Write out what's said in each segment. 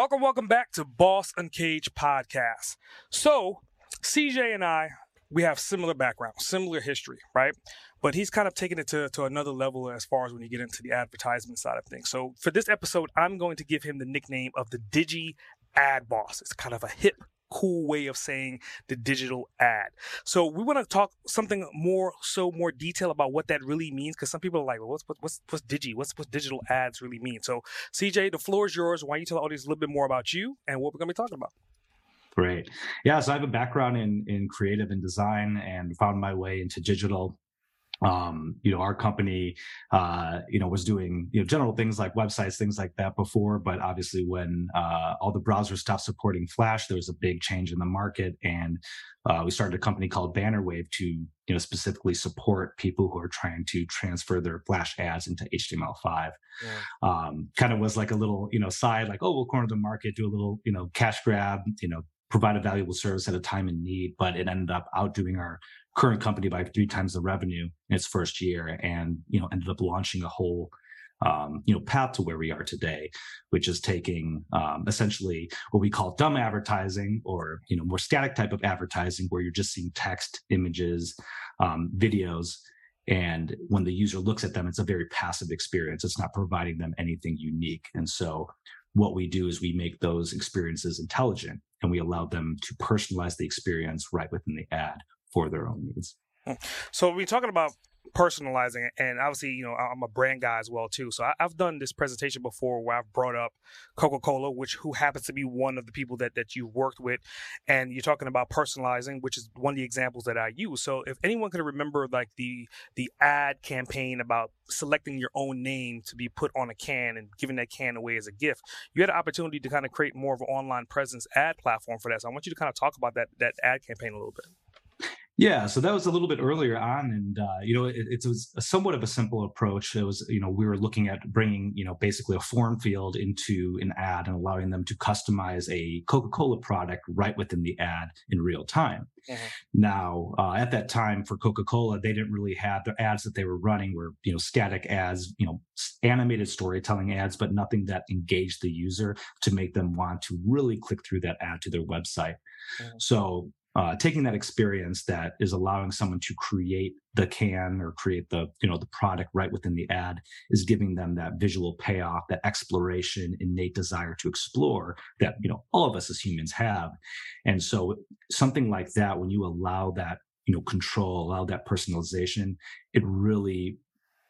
Welcome, welcome back to Boss Uncaged Podcast. So, CJ and I, we have similar backgrounds, similar history, right? But he's kind of taken it to, to another level as far as when you get into the advertisement side of things. So, for this episode, I'm going to give him the nickname of the Digi Ad Boss. It's kind of a hip cool way of saying the digital ad. So we want to talk something more so more detail about what that really means because some people are like, well, what's what's what's digi? What's what digital ads really mean? So CJ, the floor is yours. Why don't you tell the audience a little bit more about you and what we're going to be talking about? Great. Yeah, so I have a background in in creative and design and found my way into digital um, you know, our company, uh, you know, was doing, you know, general things like websites, things like that before. But obviously when, uh, all the browsers stopped supporting Flash, there was a big change in the market. And, uh, we started a company called Bannerwave to, you know, specifically support people who are trying to transfer their Flash ads into HTML5. Yeah. Um, kind of was like a little, you know, side, like, oh, we'll corner the market, do a little, you know, cash grab, you know, provide a valuable service at a time in need, but it ended up outdoing our current company by three times the revenue in its first year and you know ended up launching a whole um, you know path to where we are today which is taking um, essentially what we call dumb advertising or you know more static type of advertising where you're just seeing text images um, videos. And when the user looks at them it's a very passive experience. It's not providing them anything unique. And so what we do is we make those experiences intelligent and we allow them to personalize the experience right within the ad for their own needs. Hmm. So we're talking about personalizing and obviously you know i'm a brand guy as well too so I, have done this presentation before where i've brought up coca-cola which who happens to be one of the people that that you've worked with and you're talking about personalizing which is one of the examples that i use so if anyone can remember like the the ad campaign about selecting your own name to be put on a can and giving that can away as a gift you had an opportunity to kind of create more of an online presence ad platform for that so i want you to kind of talk about that that ad campaign a little bit yeah, so that was a little bit earlier on, and uh, you know, it, it, was a somewhat of a simple approach. It was, you know, we were looking at bringing, you know, basically a form field into an ad and allowing them to customize a Coca-Cola product right within the ad in real time. Mm-hmm. Now, uh, at that time for Coca-Cola, they didn't really have the ads that they were running were, you know, static ads, you know, animated storytelling ads, but nothing that engaged the user to make them want to really click through that ad to their website. Mm-hmm. So uh, taking that experience that is allowing someone to create the can or create the you know the product right within the ad is giving them that visual payoff that exploration innate desire to explore that you know all of us as humans have and so something like that when you allow that you know control allow that personalization it really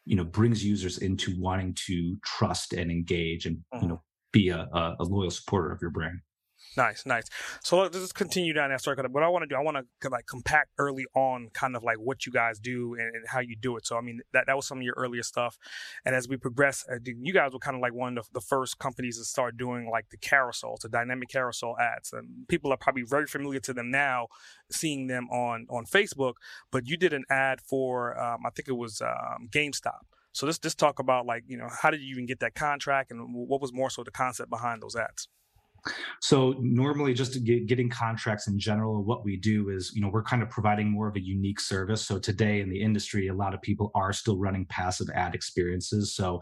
you know brings users into wanting to trust and engage and you know mm-hmm. be a, a loyal supporter of your brand Nice, nice. So let's just continue down that circle. What I want to do, I want to like compact early on, kind of like what you guys do and, and, how you do it. So I mean, that that was some of your earlier stuff. And as we progress, uh, you guys were kind of like one of the, first companies to start doing like the carousel, the dynamic carousel ads. And people are probably very familiar to them now, seeing them on on Facebook. But you did an ad for, um, I think it was um, GameStop. So let's just talk about like you know how did you even get that contract and what was more so the concept behind those ads. So normally just get, getting contracts in general, what we do is, you know, we're kind of providing more of a unique service. So today in the industry, a lot of people are still running passive ad experiences. So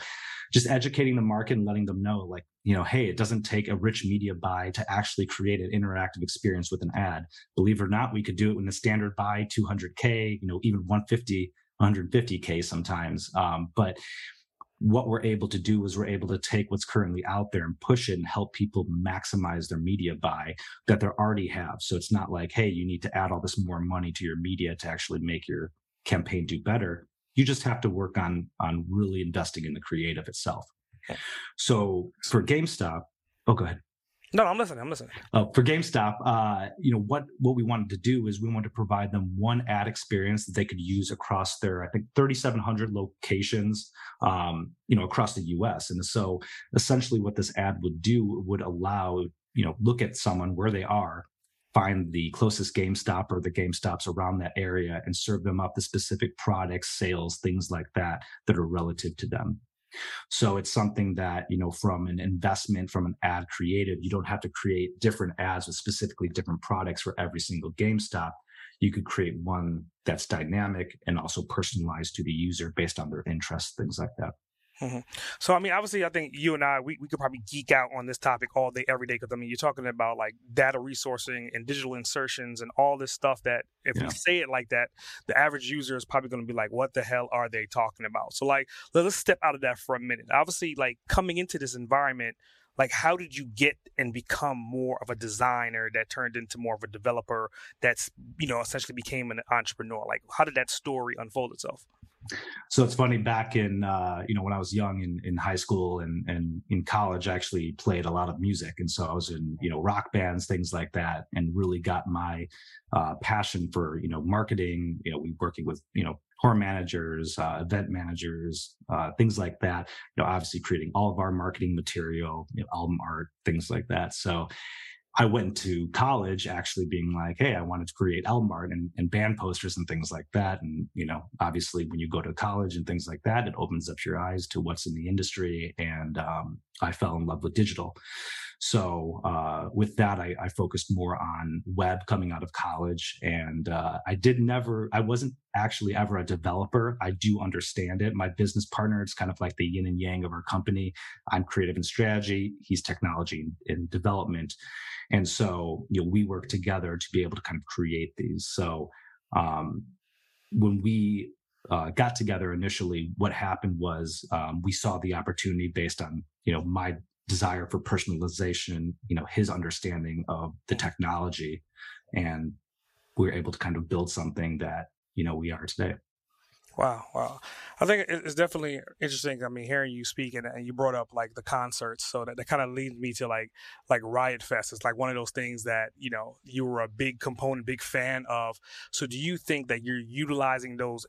just educating the market and letting them know like, you know, hey, it doesn't take a rich media buy to actually create an interactive experience with an ad. Believe it or not, we could do it in a standard buy 200K, you know, even 150, 150K sometimes. Um, but what we're able to do is we're able to take what's currently out there and push it and help people maximize their media buy that they already have. So it's not like, hey, you need to add all this more money to your media to actually make your campaign do better. You just have to work on on really investing in the creative itself. So for GameStop, oh, go ahead. No, I'm listening. I'm listening. Uh, for GameStop, uh, you know what what we wanted to do is we wanted to provide them one ad experience that they could use across their I think 3,700 locations, um, you know, across the U.S. And so essentially, what this ad would do would allow you know look at someone where they are, find the closest GameStop or the GameStops around that area, and serve them up the specific products, sales, things like that that are relative to them. So it's something that, you know, from an investment, from an ad creative, you don't have to create different ads with specifically different products for every single GameStop. You could create one that's dynamic and also personalized to the user based on their interests, things like that. Mm-hmm. So, I mean, obviously, I think you and I, we, we could probably geek out on this topic all day, every day, because I mean, you're talking about like data resourcing and digital insertions and all this stuff that if yeah. we say it like that, the average user is probably going to be like, what the hell are they talking about? So, like, let's step out of that for a minute. Obviously, like coming into this environment, like how did you get and become more of a designer that turned into more of a developer that's you know essentially became an entrepreneur like how did that story unfold itself so it's funny back in uh, you know when I was young in, in high school and and in college, I actually played a lot of music, and so I was in you know rock bands, things like that, and really got my uh, passion for you know marketing. You know, we working with you know tour managers, uh, event managers, uh, things like that. You know, obviously creating all of our marketing material, you know, album art, things like that. So I went to college actually being like, hey, I wanted to create album art and, and band posters and things like that. And, you know, obviously when you go to college and things like that, it opens up your eyes to what's in the industry. And um, I fell in love with digital. So uh, with that, I, I, focused more on web coming out of college, and uh, I did never. I wasn't actually ever a developer. I do understand it. My business partner, it's kind of like the yin and yang of our company. I'm creative and strategy. He's technology and development. And so, you know, we work together to be able to kind of create these. So, um, when we uh, got together initially, what happened was um, we saw the opportunity based on, you know, my desire for personalization, you know, his understanding of the technology, and we are able to kind of build something that you know we are today. Wow, wow. I think it's definitely interesting. I mean, hearing you speak and, and you brought up like the concerts, so that, that kind of leads me to like like Riot Fest. It's like one of those things that you know you were a big component, big fan of. So, do you think that you're utilizing those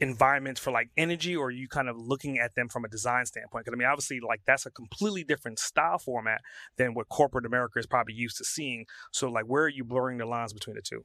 environments for like energy, or are you kind of looking at them from a design standpoint? Because I mean, obviously, like that's a completely different style format than what corporate America is probably used to seeing. So, like, where are you blurring the lines between the two?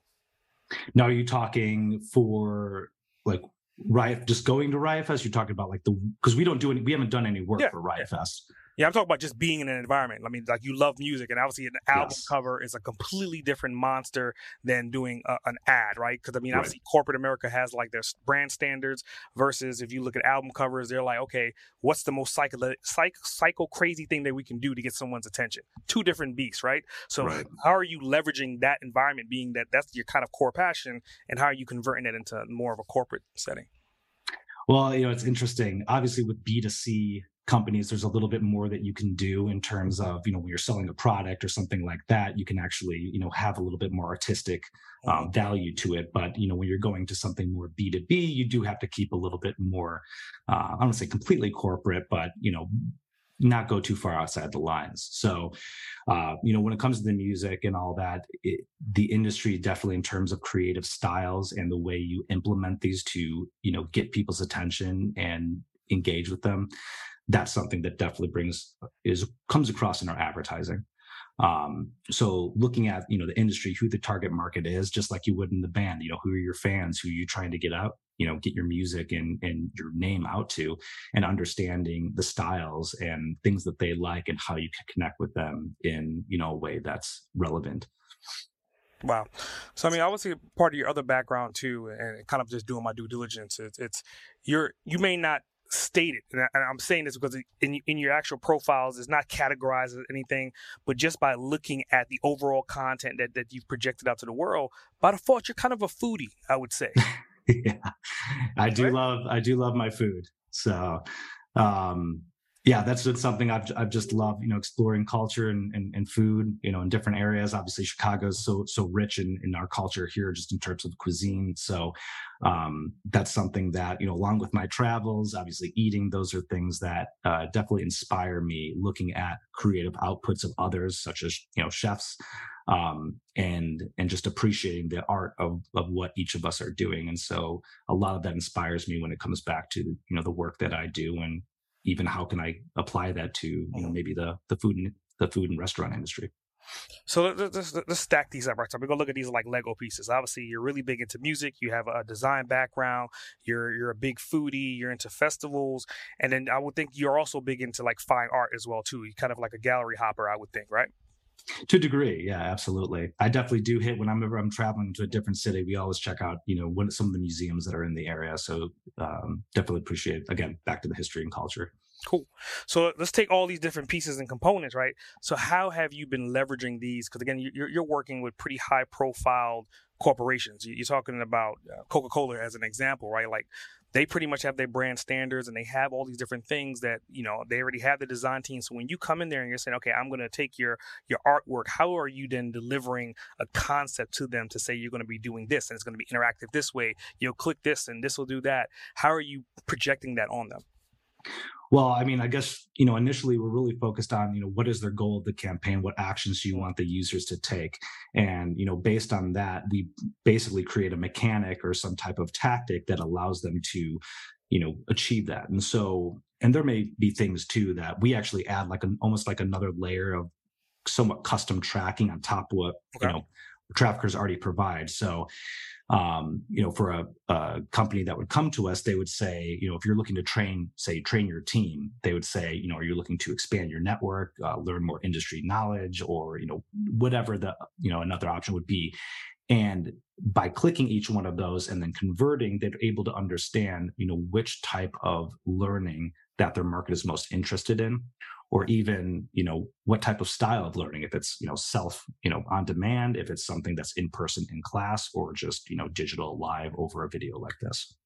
Now, are you talking for like Riot, just going to Riot Fest? You're talking about like the because we don't do any, we haven't done any work yeah, for Riot yeah. Fest. Yeah, I'm talking about just being in an environment. I mean, like you love music, and obviously an album yes. cover is a completely different monster than doing a, an ad, right? Because I mean, obviously right. corporate America has like their brand standards versus if you look at album covers, they're like, okay, what's the most psycho psych, psycho crazy thing that we can do to get someone's attention? Two different beasts, right? So right. how are you leveraging that environment, being that that's your kind of core passion, and how are you converting it into more of a corporate setting? Well, you know, it's interesting. Obviously, with B2C companies there's a little bit more that you can do in terms of you know when you're selling a product or something like that you can actually you know have a little bit more artistic um, value to it. But you know when you're going to something more b2b you do have to keep a little bit more uh, i don't say completely corporate but you know not go too far outside the lines. So uh, you know when it comes to the music and all that it, the industry definitely in terms of creative styles and the way you implement these to you know get people's attention and engage with them that's something that definitely brings is comes across in our advertising. Um, so looking at you know the industry, who the target market is, just like you would in the band, you know who are your fans, who are you trying to get out, you know, get your music and and your name out to, and understanding the styles and things that they like and how you can connect with them in you know a way that's relevant. Wow. So I mean, obviously, part of your other background too, and kind of just doing my due diligence, it's, it's you're you may not stated, and, I, am saying this because in, in your actual profiles, it's not categorized as anything, but just by looking at the overall content that, that you've projected out to the world, by default, you're kind of a foodie, I would say. yeah, I do right? love I do love my food. So, um, yeah, that's something I've I've just loved, you know, exploring culture and, and, and food, you know, in different areas. Obviously, Chicago's so so rich in, in our culture here, just in terms of cuisine. So um, that's something that you know, along with my travels, obviously eating, those are things that uh, definitely inspire me. Looking at creative outputs of others, such as you know chefs, um, and and just appreciating the art of of what each of us are doing. And so a lot of that inspires me when it comes back to you know the work that I do and even how can I apply that to you know mm-hmm. maybe the the food and the food and restaurant industry. So let's, let's, stack these up right. So we're gonna look at these like Lego pieces. Obviously, you're really big into music. You have a design background. You're you're a big foodie. You're into festivals, and then I would think you're also big into like fine art as well too. You're kind of like a gallery hopper, I would think, right? To a degree, yeah, absolutely. I definitely do hit whenever I'm traveling to a different city. We always check out, you know, what some of the museums that are in the area. So um, definitely appreciate again back to the history and culture. Cool. So let's take all these different pieces and components, right? So how have you been leveraging these? Because again, you're, you're working with pretty high profile corporations. You're talking about uh, Coca Cola as an example, right? Like they pretty much have their brand standards and they have all these different things that you know they already have the design team. So when you come in there and you're saying okay i'm going to take your your artwork how are you then delivering a concept to them to say you're going to be doing this and it's going to be interactive this way you'll click this and this will do that how are you projecting that on them well, I mean, I guess, you know, initially we're really focused on, you know, what is their goal of the campaign? What actions do you want the users to take? And, you know, based on that, we basically create a mechanic or some type of tactic that allows them to, you know, achieve that. And so, and there may be things too that we actually add like an almost like another layer of somewhat custom tracking on top of what, okay. you know, traffickers already provide. So, um, you know, for a, a, company that would come to us, they would say, you know, if you're looking to train, say, train your team, they would say, you know, are you looking to expand your network, uh, learn more industry knowledge, or you know, whatever the you know another option would be. And by clicking each one of those and then converting, they're able to understand, you know, which type of learning that their market is most interested in or even you know what type of style of learning if it's you know self you know on demand if it's something that's in person in class or just you know digital live over a video like this.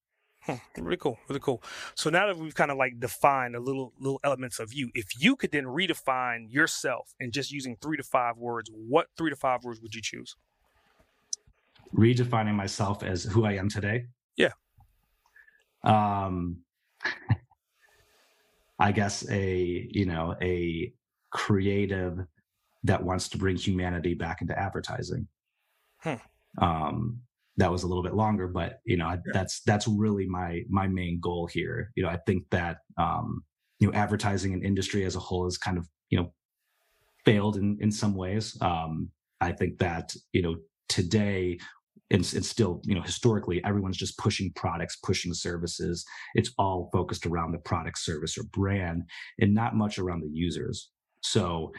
Hmm, really cool really cool. So now that we've kind of like defined a little little elements of you if you could then redefine yourself and just using three to five words what three to five words would you choose? Redefining myself as who i am today? Yeah. Um I guess a you know a creative that wants to bring humanity back into advertising. Hmm. Um, that was a little bit longer, but you know that's that's really my my main goal here. You know, I think that um, you know advertising and industry as a whole has kind of you know failed in in some ways. Um, I think that you know today it's still you know historically everyone's just pushing products pushing services. It's all focused around the product service or brand and not much around the users. So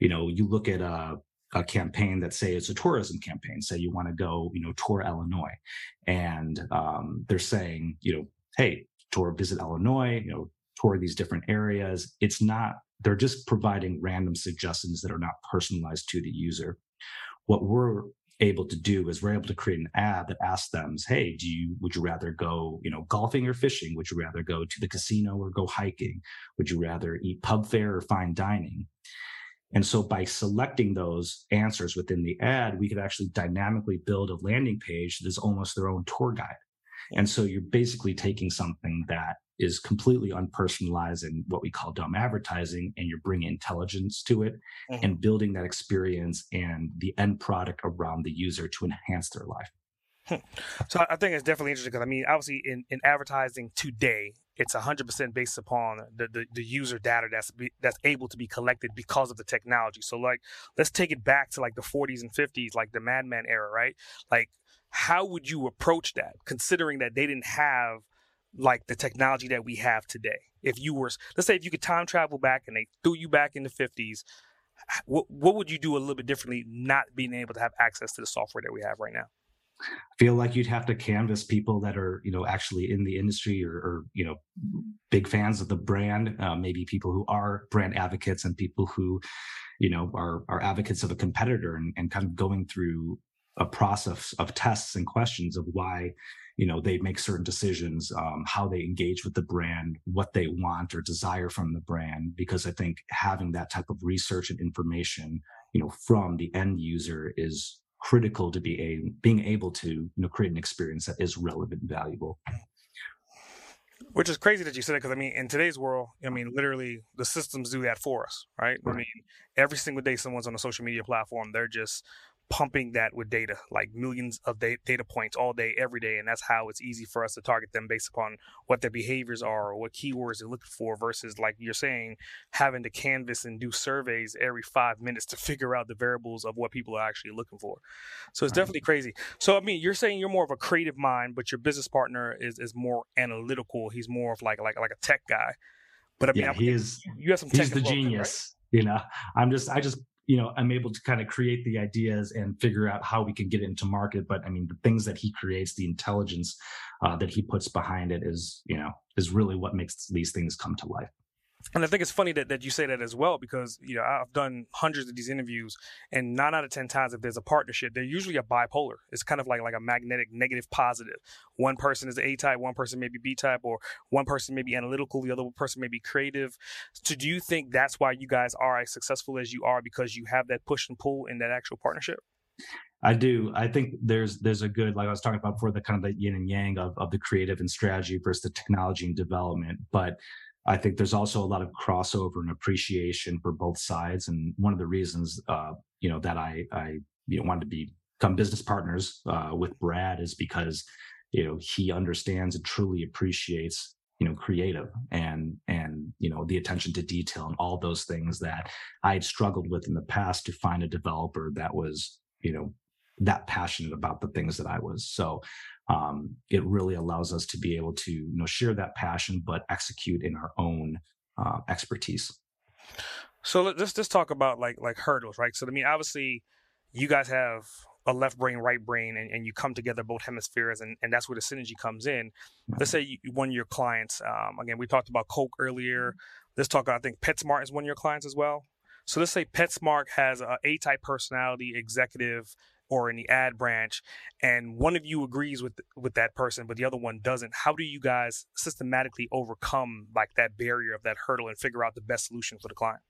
you know you look at a, a campaign that say it's a tourism campaign say you want to go you know tour illinois and um, they're saying you know hey tour visit illinois you know tour these different areas. It's not they're just providing random suggestions that are not personalized to the user. What we're able to do is we're able to create an ad that asks them, hey, do you would you rather go, you know, golfing or fishing? Would you rather go to the casino or go hiking? Would you rather eat pub fare or fine dining? And so by selecting those answers within the ad, we could actually dynamically build a landing page that is almost their own tour guide. And so you're basically taking something that is completely unpersonalized and what we call dumb advertising and you're bringing intelligence to it mm-hmm. and building that experience and the end product around the user to enhance their life hmm. so i think it's definitely interesting because i mean obviously in, in advertising today it's 100% based upon the, the, the, user data that's be, that's able to be collected because of the technology so like let's take it back to like the 40s and 50s like the madman era right like how would you approach that considering that they didn't have like the technology that we have today. If you were, let's say, if you could time travel back and they threw you back in the 50s, what, what would you do a little bit differently, not being able to have access to the software that we have right now? I feel like you'd have to canvas people that are, you know, actually in the industry or, or you know, big fans of the brand. Uh, maybe people who are brand advocates and people who, you know, are are advocates of a competitor and, and kind of going through a process of tests and questions of why you know they make certain decisions um, how they engage with the brand what they want or desire from the brand because i think having that type of research and information you know from the end user is critical to be a being able to you know create an experience that is relevant and valuable which is crazy that you said it because I mean, in today's world, I mean, literally the systems do that for us, right? right? I mean, every single day someone's on a social media platform, they're just pumping that with data, like millions of data points all day, every day. And that's how it's easy for us to target them based upon what their behaviors are or what keywords they're looking for versus, like you're saying, having to canvas and do surveys every five minutes to figure out the variables of what people are actually looking for. So it's definitely crazy. So, I mean, you're saying you're more of a creative mind, but your business partner is, is more analytical. He's more of like, like, like a tech guy. But I mean, yeah, he is, you have some he's the genius. Right? You know, I'm just, I just you know i'm able to kind of create the ideas and figure out how we can get it into market but i mean the things that he creates the intelligence uh, that he puts behind it is you know is really what makes these things come to life and I think it's funny that, that you say that as well because you know I've done hundreds of these interviews, and nine out of ten times if there's a partnership, they're usually a bipolar. It's kind of like like a magnetic negative positive. One person is A type, one person may be B type, or one person may be analytical, the other person may be creative. So do you think that's why you guys are as successful as you are because you have that push and pull in that actual partnership? I do. I think there's there's a good like I was talking about before the kind of the yin and yang of of the creative and strategy versus the technology and development, but I think there's also a lot of crossover and appreciation for both sides. And one of the reasons, uh, you know, that I, I, you know, wanted to be, become business partners uh, with Brad is because, you know, he understands and truly appreciates, you know, creative and, and, you know, the attention to detail and all those things that I had struggled with in the past to find a developer that was, you know, that passionate about the things that I was. So um, it really allows us to be able to you know share that passion but execute in our own uh, expertise. So let's just talk about like like hurdles right? So i mean obviously you guys have a left brain right brain and, and you come together both hemispheres and, and that's where the synergy comes in. Let's say you, one of your clients um, again we talked about coke earlier. Let's talk i think petsmart is one of your clients as well. So let's say PetSmart has a A-type personality executive or in the ad branch and one of you agrees with with that person but the other one doesn't how do you guys systematically overcome like that barrier of that hurdle and figure out the best solution for the client?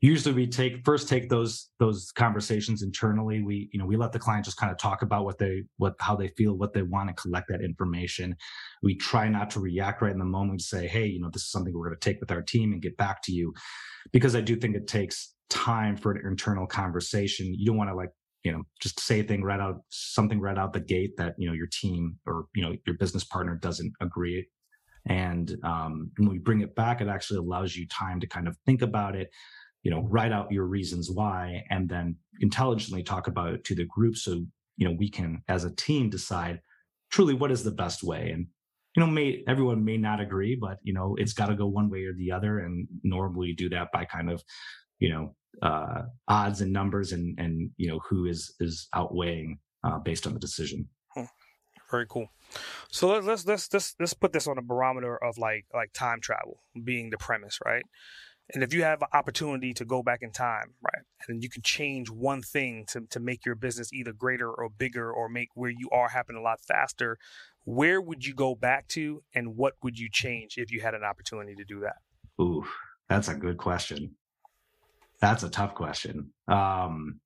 Usually we take first take those those conversations internally. We you know we let the client just kind of talk about what they what how they feel what they want and collect that information. We try not to react right in the moment say hey you know this is something we're going to take with our team and get back to you. Because i do think it takes time for an internal conversation. You don't want to like you know just say thing right out something right out the gate that you know your team or you know your business partner doesn't agree. And um, when we bring it back it actually allows you time to kind of think about it you know write out your reasons why and then intelligently talk about it to the group so you know we can as a team decide truly what is the best way. And you know may everyone may not agree but you know it's got to go one way or the other and normally do that by kind of you know uh, odds and numbers and and you know who is is outweighing uh, based on the decision. Hmm. Very cool. So let's let's let's let's let's put this on a barometer of like like time travel being the premise, right? And if you have an opportunity to go back in time, right, and you can change one thing to, to make your business either greater or bigger or make where you are happen a lot faster, where would you go back to and what would you change if you had an opportunity to do that? Ooh, that's a good question. That's a tough question. Um,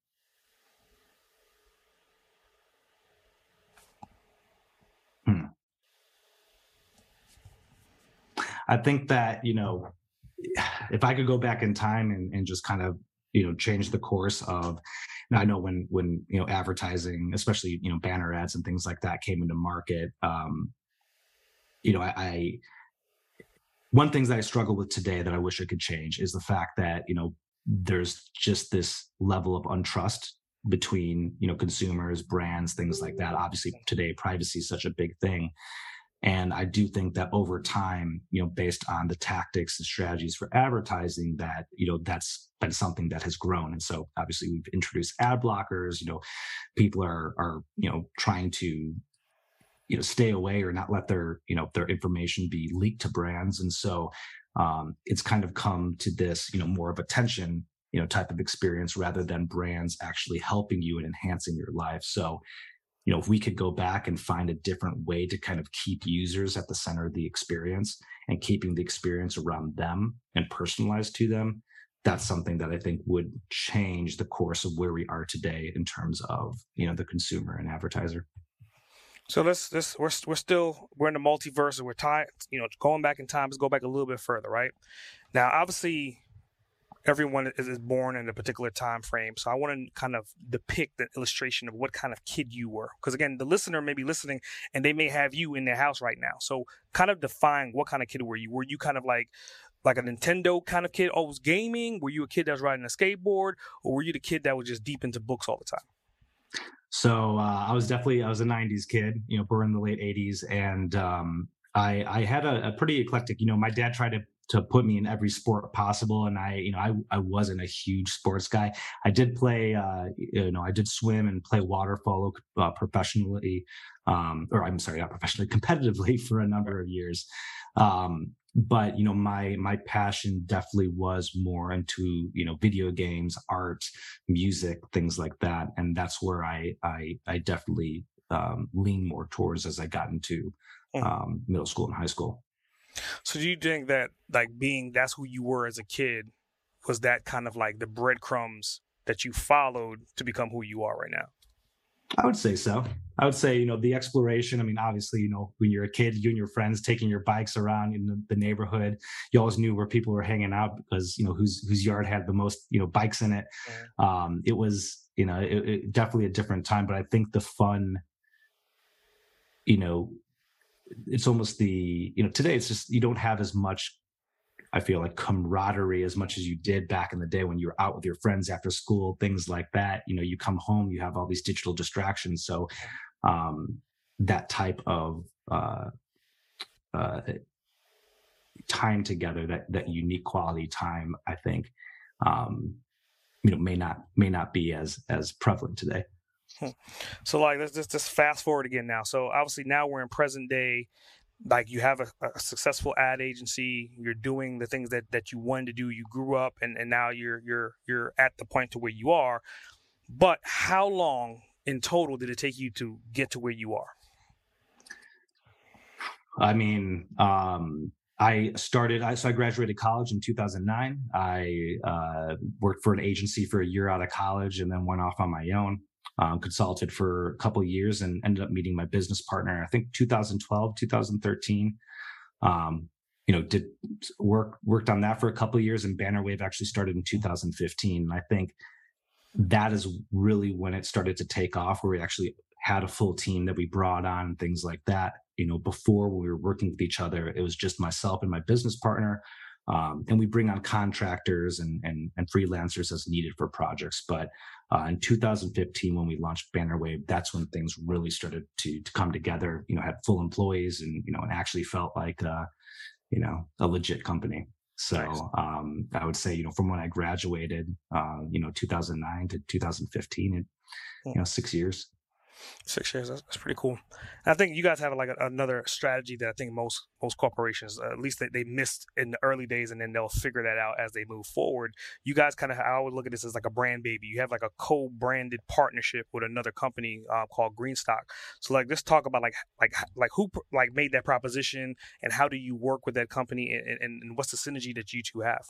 hmm. I think that, you know, if I could go back in time and, and just kind of, you know, change the course of, and I know when, when, you know, advertising, especially, you know, banner ads and things like that came into market, um, you know, I, I one things that I struggle with today that I wish I could change is the fact that, you know, there's just this level of untrust between you know consumers brands things like that. Obviously today privacy is such a big thing. And i do think that over time you know based on the tactics and strategies for advertising that you know that's been something that has grown. And so obviously we've introduced ad blockers. You know people are are you know trying to you know stay away or not let their you know their information be leaked to brands. And so um, it's kind of come to this, you know, more of attention, you know, type of experience rather than brands actually helping you and enhancing your life. So you know, if we could go back and find a different way to kind of keep users at the center of the experience and keeping the experience around them and personalized to them, that's something that I think would change the course of where we are today in terms of, you know, the consumer and advertiser. So let's let's we're we're still we're in the multiverse and we're tied, you know going back in time. Let's go back a little bit further, right? Now, obviously, everyone is born in a particular time frame. So I want to kind of depict the illustration of what kind of kid you were. Because again, the listener may be listening and they may have you in their house right now. So kind of define what kind of kid were you? Were you kind of like like a Nintendo kind of kid, oh, always gaming? Were you a kid that was riding a skateboard, or were you the kid that was just deep into books all the time? So uh, I was definitely I was a '90s kid, you know, born in the late '80s, and um, I I had a, a pretty eclectic. You know, my dad tried to to put me in every sport possible and i you know i, I wasn't a huge sports guy i did play uh, you know i did swim and play water polo uh, professionally um, or i'm sorry not professionally competitively for a number of years um, but you know my my passion definitely was more into you know video games art music things like that and that's where i i i definitely um, lean more towards as i got into hmm. um, middle school and high school so do you think that like being that's who you were as a kid was that kind of like the breadcrumbs that you followed to become who you are right now? I would say so. I would say, you know, the exploration. I mean, obviously, you know, when you're a kid, you and your friends taking your bikes around in the, the, neighborhood, you always knew where people were hanging out because, you know, whose whose yard had the most, you know, bikes in it. Yeah. Um, it was, you know, it, it, definitely a different time. But I think the fun, you know, it's almost the you know today it's just you don't have as much I feel like camaraderie as much as you did back in the day when you were out with your friends after school, things like that. You know, you come home, you have all these digital distractions. So um, that type of uh, uh, time together, that that unique quality time, I think, um, you know, may not may not be as as prevalent today. So like let's just, just fast forward again now. So obviously now we're in present day. Like you have a, a, successful ad agency, you're doing the things that, that you wanted to do. You grew up and, and now you're you're you're at the point to where you are. But how long in total did it take you to get to where you are? I mean, um, I started, I, so I graduated college in 2009. I uh, worked for an agency for a year out of college and then went off on my own um, consulted for a couple years and ended up meeting my business partner. I think 2012, 2013. Um, you know, did work worked on that for a couple years, and Bannerwave actually started in 2015. And I think that is really when it started to take off, where we actually had a full team that we brought on and things like that. You know, before when we were working with each other, it was just myself and my business partner. Um, and we bring on contractors and, and, and freelancers as needed for projects. But uh, in 2015, when we launched Bannerwave, that's when things really started to to come together. You know, had full employees and you know, and actually felt like uh, you know a legit company. So nice. um, I would say, you know, from when I graduated, uh, you know, 2009 to 2015, it, you know, six years. Six years. That's, that's pretty cool. And I think you guys have like a, another strategy that I think most most corporations, uh, at least they, they missed in the early days, and then they'll figure that out as they move forward. You guys kind of, I would look at this as like a brand baby. You have like a co-branded partnership with another company uh, called GreenSock. So like, let's talk about like like like who like made that proposition, and how do you work with that company, and, and, and what's the synergy that you two have?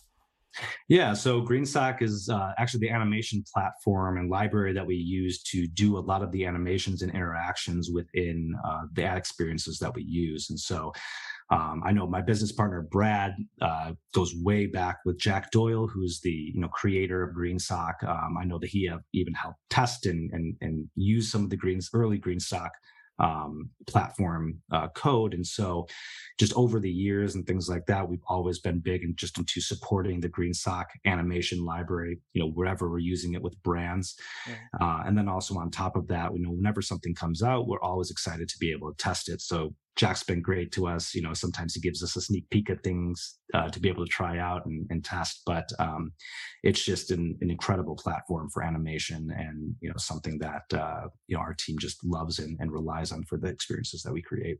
Yeah, so GreenSock is uh, actually the animation platform and library that we use to do a lot of the animations and interactions within uh, the ad experiences that we use. And so um, I know my business partner Brad uh, goes way back with Jack Doyle, who's the you know creator of GreenSock. Um, I know that he even helped test and and and use some of the greens early GreenSock um, platform uh, code. And so, just over the years and things like that, we've always been big and just into supporting the GreenSock animation library. You know, wherever we're using it with brands, uh, and then also on top of that, we know whenever something comes out, we're always excited to be able to test it. So Jack's been great to us. You know, sometimes he gives us a sneak peek at things uh, to be able to try out and, and test. But um, it's just an, an, incredible platform for animation, and you know, something that uh, you know our team just loves and, and, relies on for the experiences that we create.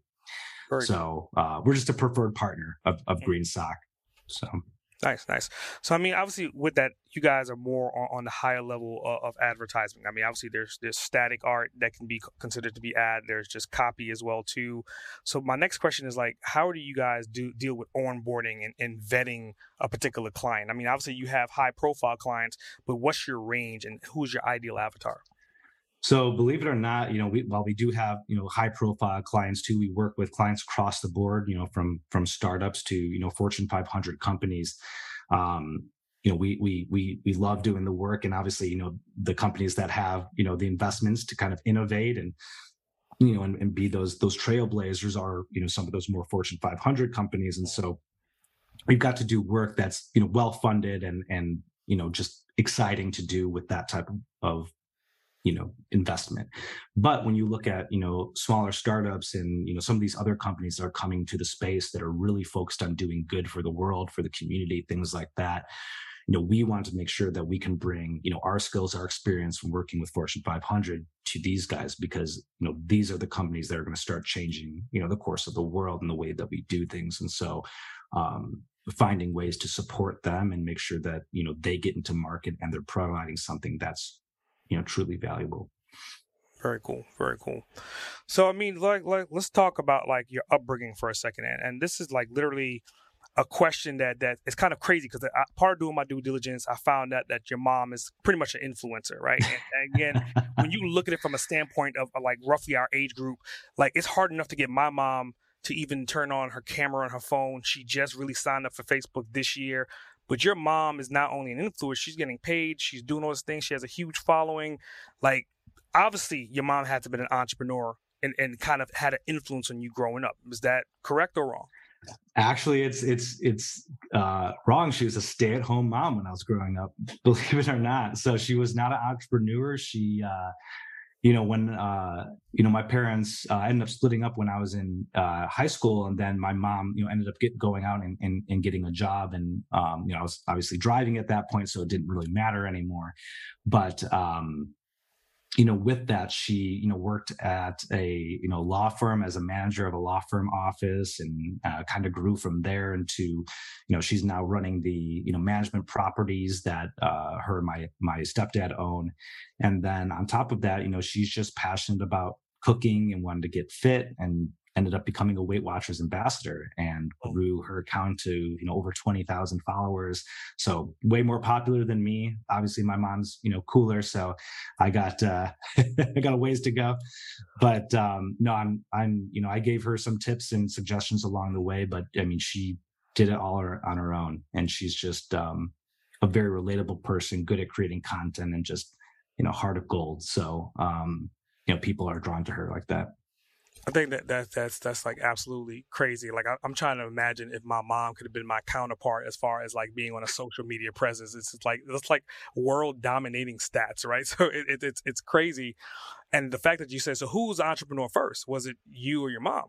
So uh, we're just a preferred partner of, of GreenSock. So Nice, nice. So I mean, obviously, with that, you guys are more on, on the higher level of, of, advertising. I mean, obviously, there's there's static art that can be considered to be ad. There's just copy as well too. So my next question is like, how do you guys do deal with onboarding and, and vetting a particular client? I mean, obviously, you have high profile clients, but what's your range and who's your ideal avatar? So believe it or not, you know, we, while we do have you know high profile clients too, we work with clients across the board. You know, from from startups to you know Fortune 500 companies. Um, you know, we we we we love doing the work, and obviously, you know, the companies that have you know the investments to kind of innovate and you know and, and be those those trailblazers are you know some of those more Fortune 500 companies, and so we've got to do work that's you know well funded and and you know just exciting to do with that type of you know investment. But when you look at you know smaller startups and you know some of these other companies that are coming to the space that are really focused on doing good for the world for the community things like that you know we want to make sure that we can bring you know our skills our experience from working with fortune 500 to these guys because you know these are the companies that are going to start changing you know the course of the world and the way that we do things. And so um, finding ways to support them and make sure that you know they get into market and they're providing something that's you know truly valuable very cool very cool so i mean like like let's talk about like your upbringing for a second and, and this is like literally a question that that is kind of crazy because part of doing my due diligence, I found out that your mom is pretty much an influencer, right? And, and again, when you look at it from a standpoint of like roughly our age group, like it's hard enough to get my mom to even turn on her camera on her phone. She just really signed up for Facebook this year. But your mom is not only an influencer, she's getting paid, she's doing all those things, she has a huge following. Like, obviously, your mom had to be an entrepreneur and, and kind of had an influence on you growing up. Is that correct or wrong? Actually, it's it's it's uh, wrong. She was a stay-at-home mom when I was growing up, believe it or not. So she was not an entrepreneur. She uh, you know, when uh, you know my parents uh, ended up splitting up when I was in uh, high school, and then my mom, you know, ended up get, going out and, and, and getting a job, and um, you know, I was obviously driving at that point, so it didn't really matter anymore. But um, you know, with that, she, you know, worked at a, you know, law firm as a manager of a law firm office and uh, kind of grew from there into, you know, she's now running the, you know, management properties that uh, her and my, my stepdad own. And then on top of that, you know, she's just passionate about cooking and wanted to get fit and ended up becoming a Weight Watchers ambassador and oh. grew her account to you know over 20,000 followers. So way more popular than me. Obviously my mom's, you know, cooler, so I got uh I got a ways to go. But um no, I'm I'm you know, I gave her some tips and suggestions along the way, but I mean she did it all on her own and she's just um a very relatable person, good at creating content and just, you know, heart of gold. So um you know, people are drawn to her like that. I think that, that that's that's like absolutely crazy. Like I, am trying to imagine if my mom could have been my counterpart as far as like being on a social media presence. It's like it's like world dominating stats, right? So it, it, it's it's crazy. And the fact that you said so, who's the entrepreneur first? Was it you or your mom?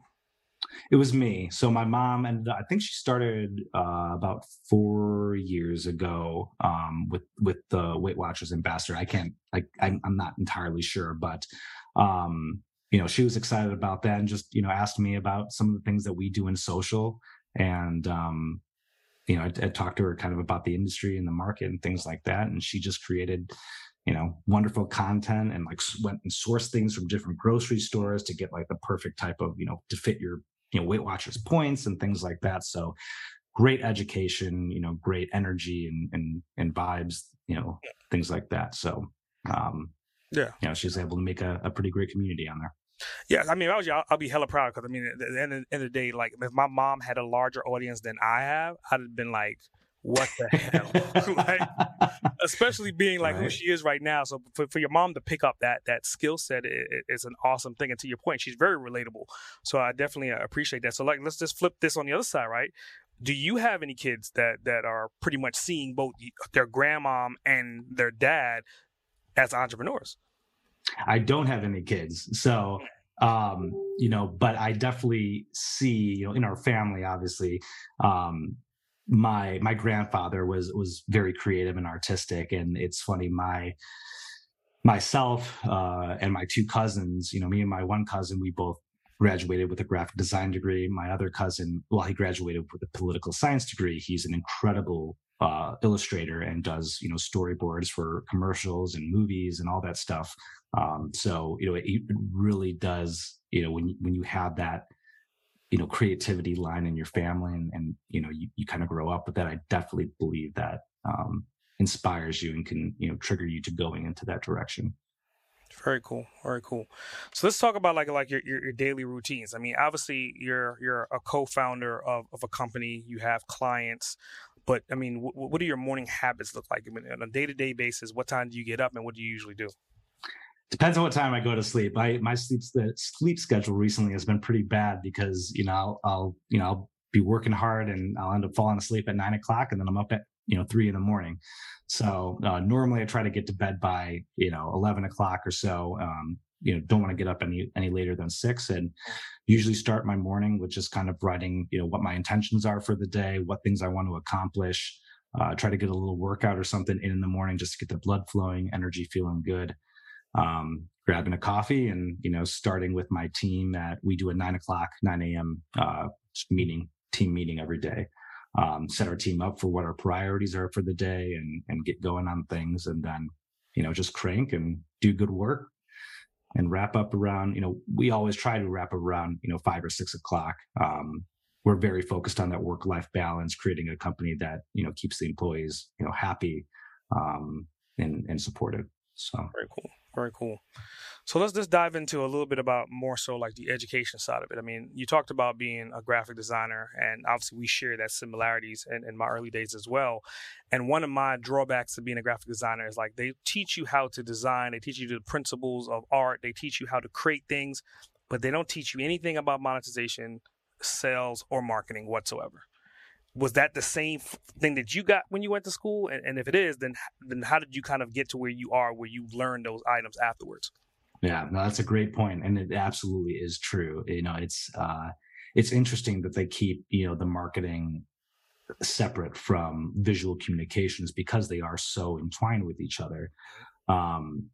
It was me. So my mom, and I think she started uh, about four years ago um, with with the Weight Watchers ambassador. I can't, I, I'm not entirely sure, but um, you know, she was excited about that and just, you know, asked me about some of the things that we do in social. And, um, you know, I, I talked to her kind of about the industry and the market and things like that. And she just created, you know, wonderful content and like went and sourced things from different grocery stores to get like the perfect type of, you know, to fit your, you know, Weight Watchers points and things like that. So great education, you know, great energy and, and, and vibes, you know, things like that. So, um, yeah, you know, she's able to make a, a pretty great community on there. Yeah, I mean, if I was you, I'll, I'll be hella proud because I mean, at the end of, end of the day, like if my mom had a larger audience than I have, I'd have been like, what the hell? like, especially being like right. who she is right now. So for, for your mom to pick up that that skill set is an awesome thing. And to your point, she's very relatable. So I definitely uh, appreciate that. So like, let's just flip this on the other side, right? Do you have any kids that that are pretty much seeing both their grandmom and their dad as entrepreneurs? I don't have any kids. So, um, you know, but I definitely see, you know, in our family, obviously, um, my my grandfather was was very creative and artistic and it's funny my myself uh, and my two cousins you know me and my one cousin we both graduated with a graphic design degree my other cousin well he graduated with a political science degree he's an incredible uh, illustrator and does you know storyboards for commercials and movies and all that stuff. Um, so you know it, it, really does you know when when you have that you know creativity line in your family and, and you know you, you kind of grow up with that. I definitely believe that um, inspires you and can you know trigger you to going into that direction. Very cool. Very cool. So let's talk about like like your, your, your daily routines. I mean, obviously you're you're a co-founder of, of a company. You have clients, but I mean, w- what do your morning habits look like? I mean, on a day to day basis, what time do you get up and what do you usually do? Depends on what time I go to sleep. I my sleep sleep schedule recently has been pretty bad because you know I'll, I'll you know I'll be working hard and I'll end up falling asleep at nine o'clock and then I'm up at you know three in the morning so uh, normally i try to get to bed by you know 11 o'clock or so um, you know don't want to get up any any later than six and usually start my morning with just kind of writing you know what my intentions are for the day what things i want to accomplish uh, try to get a little workout or something in in the morning just to get the blood flowing energy feeling good um, grabbing a coffee and you know starting with my team at we do a 9 o'clock 9 a.m uh, meeting team meeting every day um, set our team up for what our priorities are for the day and and get going on things and then you know just crank and do good work and wrap up around you know we always try to wrap around you know five or six o'clock. Um, we're very focused on that work life balance creating a company that you know keeps the employees you know happy um, and and supported. So very cool very cool so let's just dive into a little bit about more so like the education side of it. I mean, you talked about being a graphic designer, and obviously we share that similarities in, in my early days as well. And one of my drawbacks to being a graphic designer is like they teach you how to design, they teach you the principles of art, they teach you how to create things, but they don't teach you anything about monetization, sales, or marketing whatsoever was that the same thing that you got when you went to school and, and, if it is then then how did you kind of get to where you are where you learned those items afterwards yeah, no, that's a great point, and it absolutely is true. You know, it's uh, it's interesting that they keep you know the marketing separate from visual communications because they are so entwined with each other. Um,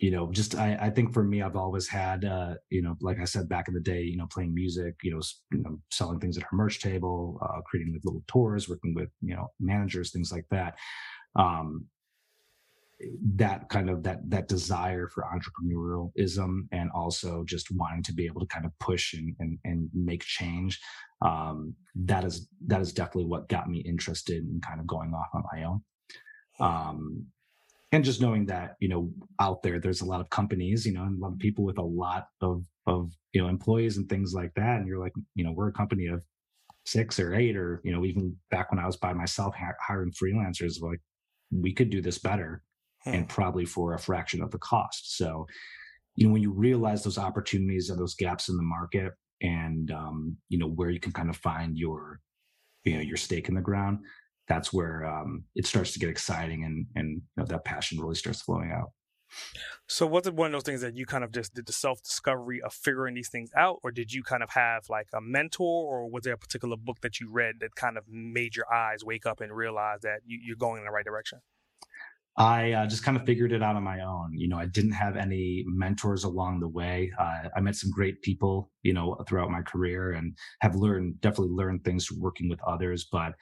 you know, just I, I think for me, I've always had, uh, you know, like I said back in the day, you know, playing music, you know, you know selling things at our merch table, uh, creating like little tours, working with you know managers, things like that. Um, that kind of that that desire for entrepreneurialism and also just wanting to be able to kind of push and and, and make change um, that is that is definitely what got me interested in kind of going off on my own um, and just knowing that you know out there there's a lot of companies you know and a lot of people with a lot of of you know employees and things like that and you're like you know we're a company of six or eight or you know even back when i was by myself hiring freelancers like we could do this better hmm. and probably for a fraction of the cost. So, you know, when you realize those opportunities and those gaps in the market and, um, you know, where you can kind of find your, you know, your stake in the ground, that's where um, it starts to get exciting and, and you know, that passion really starts flowing out. So was it one of those things that you kind of just did the self discovery of figuring these things out, or did you kind of have like a mentor, or was there a particular book that you read that kind of made your eyes wake up and realize that you, are going in the right direction? I uh, just kind of figured it out on my own. You know, I didn't have any mentors along the way. Uh, I met some great people, you know, throughout my career and have learned, definitely learned things working with others. But,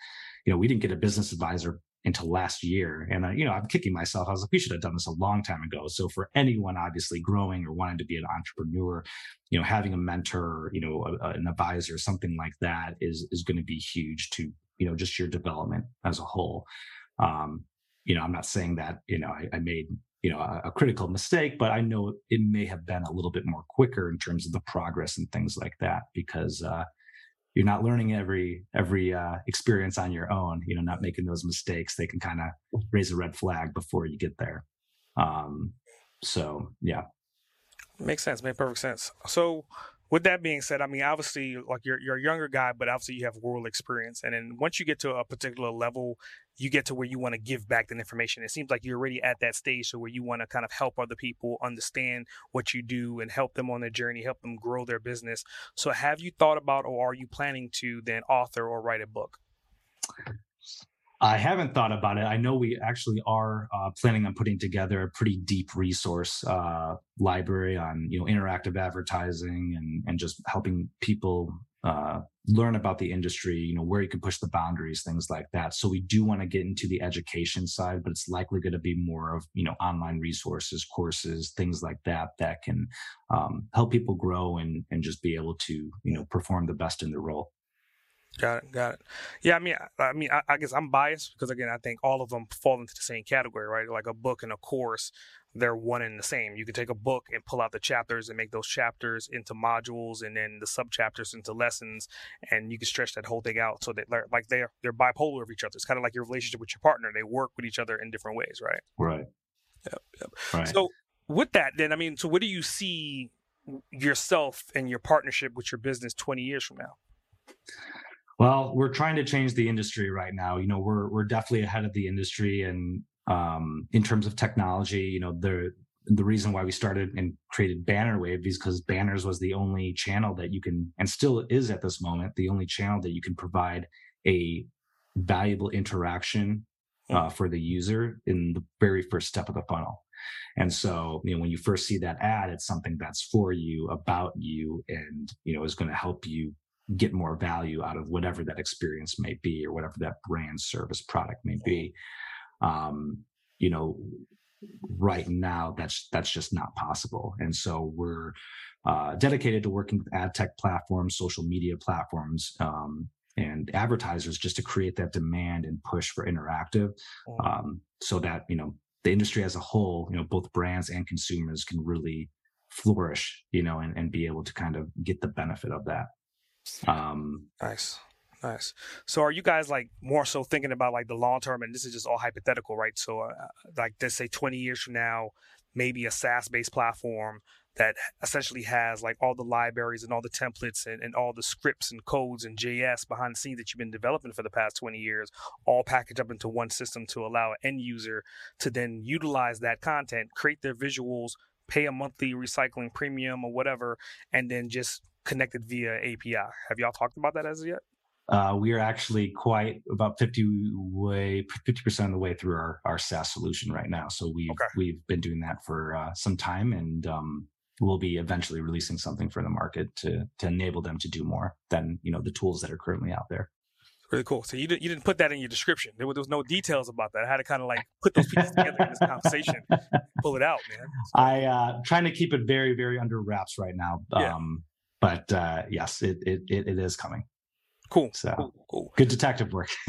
you know, we didn't get a business advisor until last year. And, uh, you know, I'm kicking myself. I was like, we should have done this a long time ago. So for anyone obviously growing or wanting to be an entrepreneur, you know, having a mentor, you know, a, an advisor, something like that is, is going to be huge to, you know, just your development as a whole. Um, you know, I'm not saying that, you know, I, I made, you know, a, a, critical mistake, but I know it may have been a little bit more quicker in terms of the progress and things like that because, uh, you're not learning every every uh, experience on your own you know not making those mistakes. They can kind of raise a red flag before you get there. Um, so yeah. Makes sense makes perfect sense. So with that being said, I mean, obviously, like you're you're a younger guy, but obviously you have world experience, and then once you get to a particular level, you get to where you want to give back that information. It seems like you're already at that stage, so where you want to kind of help other people understand what you do and help them on their journey, help them grow their business. So, have you thought about, or are you planning to then author or write a book? I haven't thought about it. I know we actually are uh, planning on putting together a pretty deep resource uh, library on you know interactive advertising and and just helping people uh, learn about the industry, you know, where you can push the boundaries, things like that. So we do want to get into the education side, but it's likely going to be more of, you know, online resources, courses, things like that, that can um, help people grow and, and just be able to, you know, perform the best in their role. Got it. Got it. Yeah, I mean, I, mean, I, I, guess I'm biased because again, I think all of them fall into the same category, right? Like a book and a course, they're one and the same. You can take a book and pull out the chapters and make those chapters into modules, and then the sub chapters into lessons, and you can stretch that whole thing out so that they're like they're they're bipolar of each other. It's kind of like your relationship with your partner; they work with each other in different ways, right? Right. Yep. Yep. Right. So with that, then I mean, so what do you see yourself and your partnership with your business 20 years from now? Well, we're trying to change the industry right now. You know, we're we're definitely ahead of the industry, and um, in terms of technology, you know, the the reason why we started and created Bannerwave is because Banners was the only channel that you can, and still is at this moment, the only channel that you can provide a valuable interaction uh, for the user in the very first step of the funnel. And so, you know, when you first see that ad, it's something that's for you, about you, and you know, is going to help you get more value out of whatever that experience may be or whatever that brand service product may be um, you know right now that's that's just not possible. And so we're uh, dedicated to working with ad tech platforms social media platforms um, and advertisers just to create that demand and push for interactive. Um, so that you know the industry as a whole you know both brands and consumers can really flourish you know and, and be able to kind of get the benefit of that. Um, nice. Nice. So, are you guys like more so thinking about like the long term? And this is just all hypothetical, right? So, uh, like, let's say 20 years from now, maybe a SaaS based platform that essentially has like all the libraries and all the templates and, and all the scripts and codes and JS behind the scenes that you've been developing for the past 20 years, all packaged up into one system to allow an end user to then utilize that content, create their visuals, pay a monthly recycling premium or whatever, and then just connected via API. Have y'all talked about that as yet? Uh, we are actually quite about 50 way 50% of the way through our, our SaaS solution right now. So we've okay. we've been doing that for uh, some time and um, we'll be eventually releasing something for the market to to enable them to do more than you know the tools that are currently out there. Really cool. So you, did, you didn't put that in your description. There was, there was no details about that. I had to kind of like put those pieces together in this conversation, pull it out, man. So. I uh trying to keep it very very under wraps right now. Yeah. Um, but uh, yes, it, it it is coming. Cool. So cool, cool. good detective work.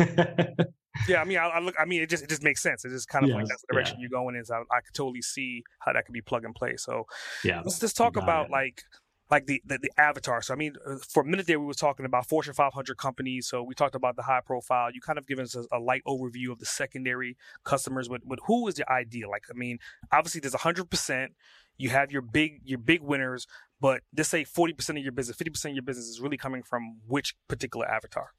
yeah, I mean, I, I, look. I mean, it just it just makes sense. It's just kind of yes, like that's the direction yeah. you're going in. So I, I could totally see how that could be plug and play. So yeah, let's just talk about it. like like the, the, the avatar. So I mean, uh, for a minute there, we were talking about Fortune 500 companies. So we talked about the high profile. You kind of given us a, a, light overview of the secondary customers. But but who is the ideal? Like I mean, obviously there's 100 percent you have your big your big winners, but just say 40% of your business, 50% of your business is really coming from which particular avatar?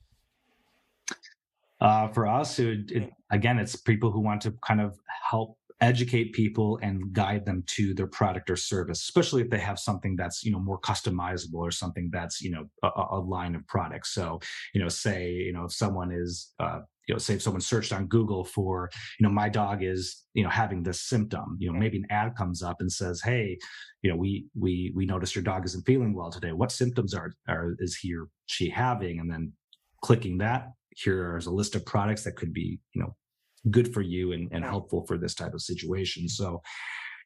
Uh, for us, it, it, again, it's people who want to kind of help educate people and guide them to their product or service, especially if they have something that's you know more customizable or something that's you know a, a line of products. So you know, say you know if someone is uh, you know, say if someone searched on Google for, you know, my dog is, you know, having this symptom, you know, maybe an ad comes up and says, Hey, you know, we, we, we noticed your dog isn't feeling well today. What symptoms are, are, is he or she having? And then clicking that, here's a list of products that could be, you know, good for you and, and helpful for this type of situation. So,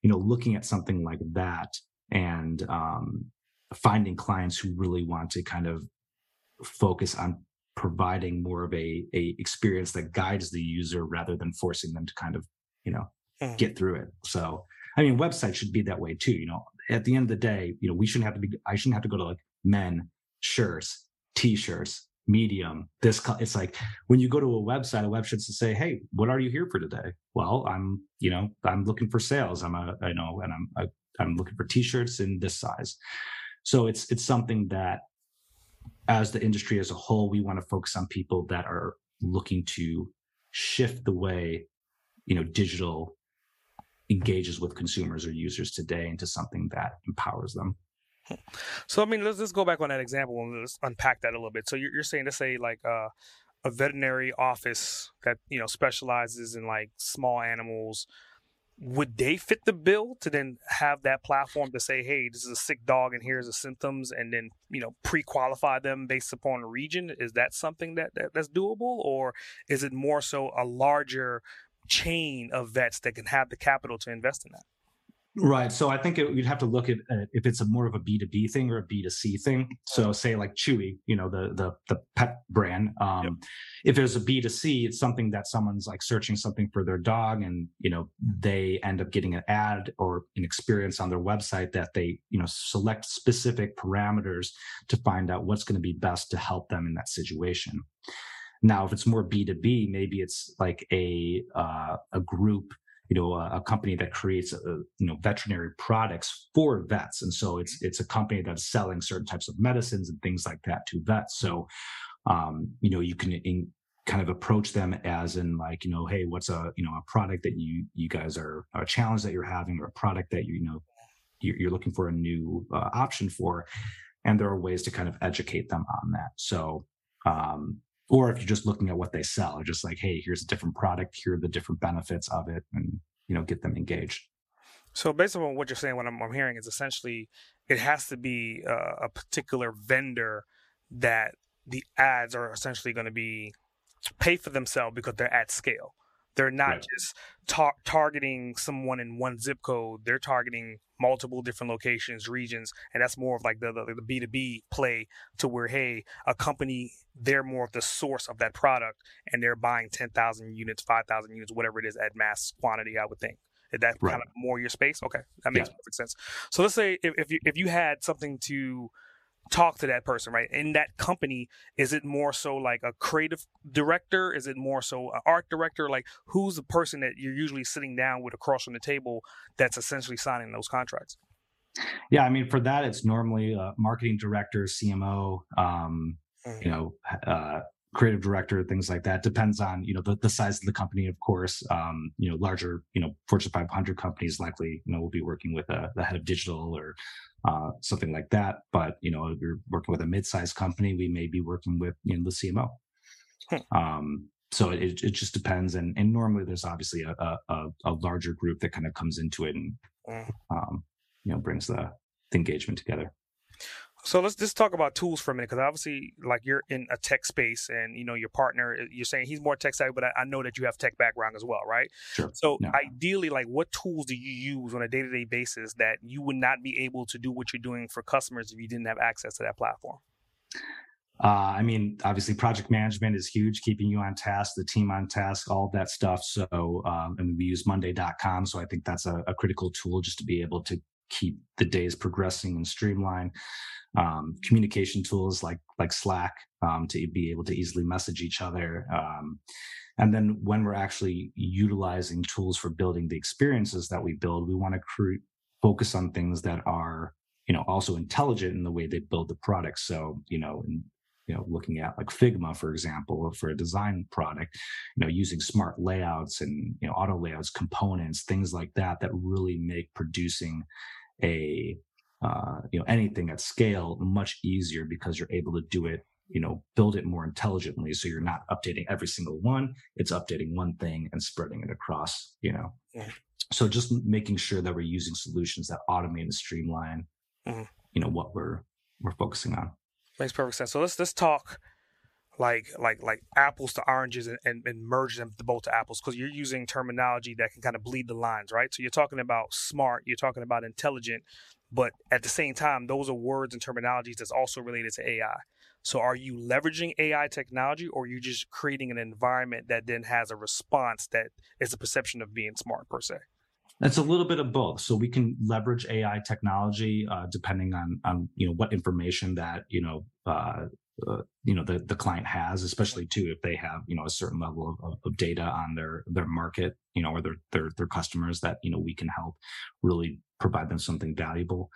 you know, looking at something like that and, um, finding clients who really want to kind of focus on providing more of a, a experience that guides the user rather than forcing them to kind of you know mm. get through it. So i mean websites should be that way too you know? At the end of the day you know we shouldn't have to be i shouldn't have to go to like men shirts t-shirts medium this it's like when you go to a website a website should say hey what are you here for today? Well i'm you know i'm looking for sales. I'm a i know and i'm I, i'm looking for t-shirts in this size. So it's it's something that as the industry as a whole, we want to focus on people that are looking to shift the way, you know, digital engages with consumers or users today into something that empowers them. So, I mean, let's just go back on that example and let's unpack that a little bit. So, you're, you're saying to say like uh, a veterinary office that you know specializes in like small animals would they fit the bill to then have that platform to say, hey, this is a sick dog and here's the symptoms, and then you know pre-qualify them based upon a region? Is that something that, that that's doable, or is it more so a larger chain of vets that can have the capital to invest in that? Right. So I think it, you'd have to look at uh, if it's a more of a B two B thing or a B two C thing. So say like Chewy, you know, the the the pet brand. Um, yep. If there's a B two C, it's something that someone's like searching something for their dog, and you know they end up getting an ad or an experience on their website that they you know select specific parameters to find out what's going to be best to help them in that situation. Now, if it's more B two B, maybe it's like a uh, a group you know a, a company that creates a, you know veterinary products for vets. And so it's it's a company that's selling certain types of medicines and things like that to vets. So um, you know you can in, kind of approach them as in like you know hey what's a you know a product that you you guys are a challenge that you're having or a product that you, you know you're, you're looking for a new uh, option for. And there are ways to kind of educate them on that. So um, or if you're just looking at what they sell, just like, hey, here's a different product, here are the different benefits of it, and you know, get them engaged. So, based on what you're saying, what I'm, I'm hearing is essentially it has to be uh, a particular vendor that the ads are essentially going to be pay for themselves because they're at scale. They're not right. just tar- targeting someone in one zip code. They're targeting multiple different locations, regions, and that's more of like the the B two B play to where hey, a company they're more of the source of that product, and they're buying ten thousand units, five thousand units, whatever it is at mass quantity. I would think. Is that right. kind of more your space? Okay, that makes yeah. perfect sense. So let's say if, if you if you had something to talk to that person, right? In that company, is it more so like a creative director? Is it more so an art director? Like, who's the person that you're usually sitting down with across from the table that's essentially signing those contracts? Yeah, I mean, for that, it's normally a marketing director, CMO, um, mm-hmm. you know, uh, creative director, things like that. Depends on you know the, the size of the company, of course. Um, you know, larger you know Fortune 500 companies likely you know will be working with a, the head of digital or uh, something like that. But you know, if you're working with a mid-sized company, we may be working with you know the CMO. Hmm. Um, so it, it just depends, and and normally there's obviously a a, a larger group that kind of comes into it and mm. um, you know brings the, the engagement together. So let's just talk about tools for a minute, because obviously, like you're in a tech space, and you know your partner. Uh, you're saying he's more tech savvy, but I, I know that you have tech background as well, right? Sure. So ideally, like what tools do you use on a day to day basis that you would not be able to do what you're doing for customers if you didn't have access to that platform? Uh, I mean, obviously, project management is huge, keeping you on task, the team on task, all of that stuff. So, um, and we use Monday.com. So I think that's a, a critical tool just to be able to keep the days progressing and streamline um, communication tools like like Slack um, to be able to easily message each other. Um, and then when we're actually utilizing tools for building the experiences that we build, we want to cre- focus on things that are you know also intelligent in the way they build the product. So you know. In, you know, looking at like Figma, for example, for a design product, you know, using smart layouts and, you know, auto layouts, components, things like that, that really make producing a uh, you know anything at scale much easier because you're able to do it you know build it more intelligently. So you're not updating every single one it's updating one thing and spreading it across you know. Mm-hmm. so just making sure that we're using solutions that automate and streamline mm-hmm. you know what we're we're focusing on. Makes perfect sense. So let's let's talk like like like apples to oranges and, and, and merge them both to apples because you're using terminology that can kind of bleed the lines right? So you're talking about smart you're talking about intelligent but at the same time, those are words and terminologies that's also related to AI. So are you leveraging AI technology or are you just creating an environment that then has a response that is a perception of being smart per se? It's a little bit of both. So we can leverage AI technology uh, depending on on you know what information that you know uh, uh, you know the the client has, especially too if they have you know a certain level of, of data on their their market, you know, or their their their customers that you know we can help really provide them something valuable.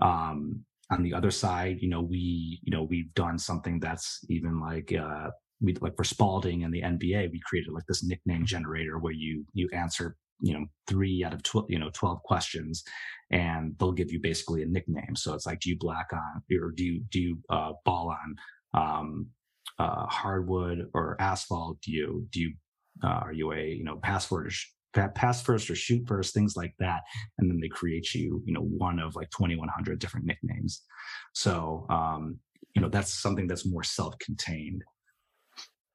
Um, on the other side, you know, we you know we've done something that's even like uh, we like for Spalding and the NBA, we created like this nickname generator where you you answer you know three out of 12 you know 12 questions and they'll give you basically a nickname so it's like do you black on or do you do you uh, ball on um, uh, hardwood or asphalt do you do you uh, are you a you know password pass first or shoot first, things like that. And then they create you, you know, one of like 2,100 different nicknames. So, um, you know, that's something that's more self-contained.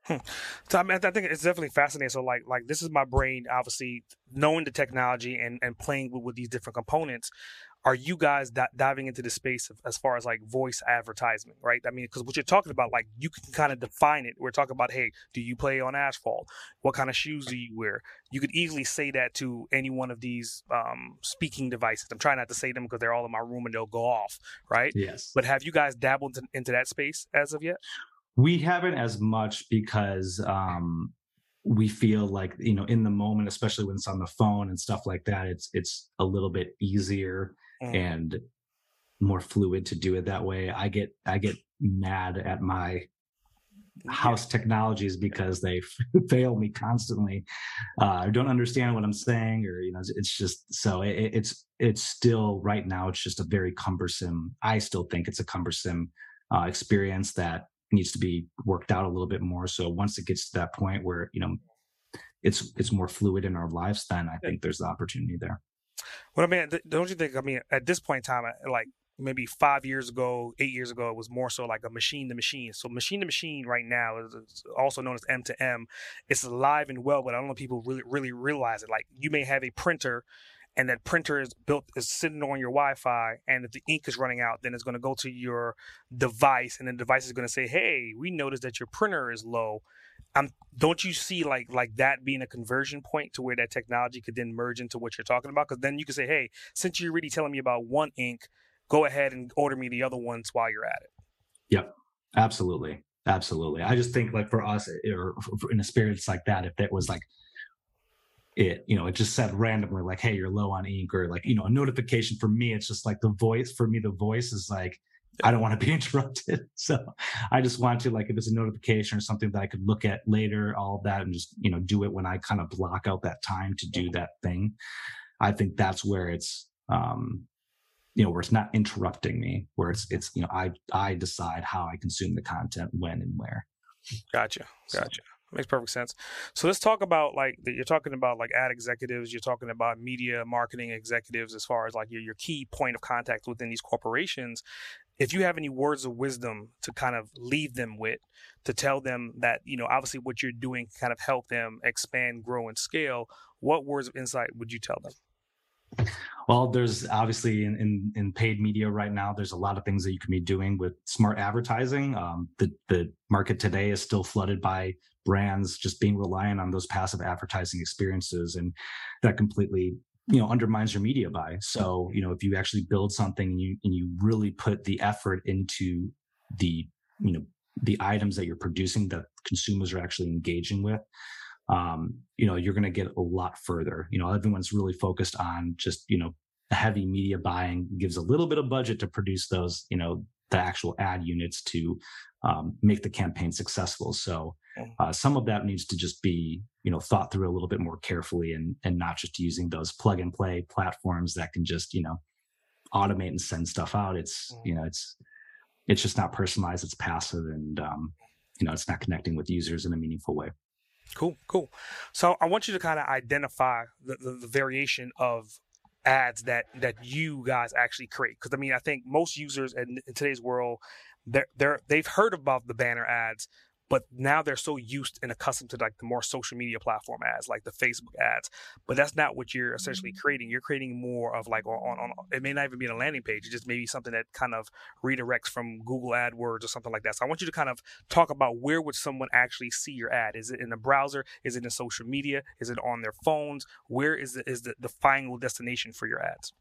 Hmm. So I, mean, I think it's definitely fascinating. So like like this is my brain, obviously knowing the technology and and playing with, with these different components are you guys d- diving into the space of, as far as like voice advertisement, right? I mean, because what you're talking about, like you can kind of define it. We're talking about, hey, do you play on asphalt? What kind of shoes do you wear? You could easily say that to any one of these um, speaking devices. I'm trying not to say them because they're all in my room and they'll go off, right? Yes. But have you guys dabbled into, into that space as of yet? We haven't as much because um, we feel like you know in the moment especially when it's on the phone and stuff like that it's it's a little bit easier mm. and more fluid to do it that way. I get I get mad at my house technologies because they fail me constantly. Uh, I don't understand what I'm saying, or you know, it's just so it, it's it's still right now. It's just a very cumbersome. I still think it's a cumbersome uh, experience that needs to be worked out a little bit more. So once it gets to that point where you know it's it's more fluid in our lives, then I think there's the opportunity there. Well, I mean, don't you think? I mean, at this point in time, like maybe five years ago, eight years ago, it was more so like a machine to machine. So machine to machine right now is also known as M to M. It's alive and well, but I don't know if people really really realize it. Like you may have a printer and that printer is built is sitting on your Wi-Fi, and if the ink is running out, then it's going to go to your device, and the device is going to say, "Hey, we noticed that your printer is low." I'm, don't you see like like that being a conversion point to where that technology could then merge into what you're talking about? Because then you can say, hey, since you're really telling me about one ink, go ahead and order me the other ones while you're at it. Yep, absolutely, absolutely. I just think like for us, or in a spirit like that, if it was like it you know it just said randomly like hey you're low on ink or like you know a notification for me it's just like the voice for me the voice is like I don't want to be interrupted. So I just want to like if it's a notification or something that I could look at later, all of that, and just you know do it when I kind of block out that time to do that thing. I think that's where it's um you know where it's not interrupting me, where it's it's you know I I decide how I consume the content when and where. Gotcha, gotcha. So, makes perfect sense. So let's talk about like you're talking about like ad executives, you're talking about media marketing executives as far as like your, your key point of contact within these corporations if you have any words of wisdom to kind of leave them with, to tell them that, you know, obviously what you're doing kind of help them expand, grow, and scale, what words of insight would you tell them? Well, there's obviously in, in, in, paid media right now, there's a lot of things that you can be doing with smart advertising. Um, the, the market today is still flooded by brands just being reliant on those passive advertising experiences. And that completely you know undermines your media buy so you know if you actually build something and you and you really put the effort into the you know the items that you're producing that consumers are actually engaging with um you know you're going to get a lot further. You know everyone's really focused on just you know heavy media buying gives a little bit of budget to produce those you know the actual ad units to um, make the campaign successful. So uh, some of that needs to just be you know thought through a little bit more carefully and and not just using those plug and play platforms that can just you know automate and send stuff out. It's mm. you know it's it's just not personalized it's passive and um, you know it's not connecting with users in a meaningful way cool cool. So i want you to kind of identify the, the, the variation of ads that that you guys actually create. Because i mean i think most users in, in today's world they're, they're they've heard about the banner ads but now they're so used and accustomed to like the more social media platform ads like the facebook ads but that's not what you're essentially mm-hmm. creating. You're creating more of like on, on it may not even be a landing page It just maybe something that kind of redirects from google adwords or something like that. So i want you to kind of talk about where would someone actually see your ad? Is it in the browser? Is it in social media? Is it on their phones? Where is the, is the, the final destination for your ads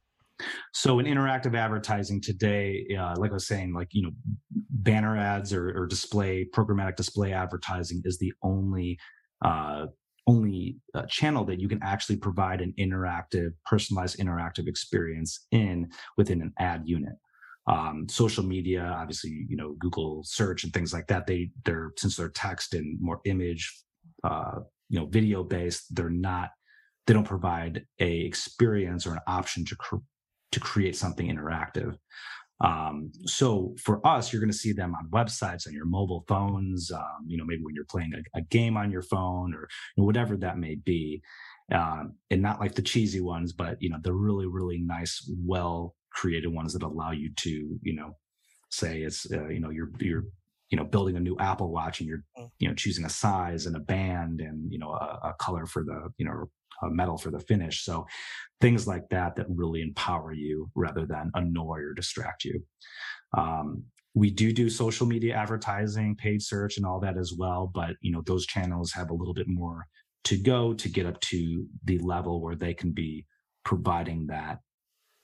so in interactive advertising today, uh, like I was saying, like you know, banner ads or, or display programmatic display advertising is the only uh, only uh, channel that you can actually provide an interactive, personalized interactive experience in within an ad unit. Um, social media, obviously, you know, Google search and things like that. They they're since they're text and more image, uh, you know, video based. They're not. They don't provide a experience or an option to cr- to create something interactive. Um, so for us, you're going to see them on websites on your mobile phones. Um, you know, maybe when you're playing a, a game on your phone or you know, whatever that may be, um, and not like the cheesy ones, but you know, the really really nice, well created ones that allow you to you know say it's uh, you know you're you're you know building a new apple watch and you're mm. you know choosing a size and a band and you know a, a color for the you know a medal for the finish. So things like that that really empower you rather than annoy or distract you. Um, we do do social media advertising paid search and all that as well but you know those channels have a little bit more to go to get up to the level where they can be providing that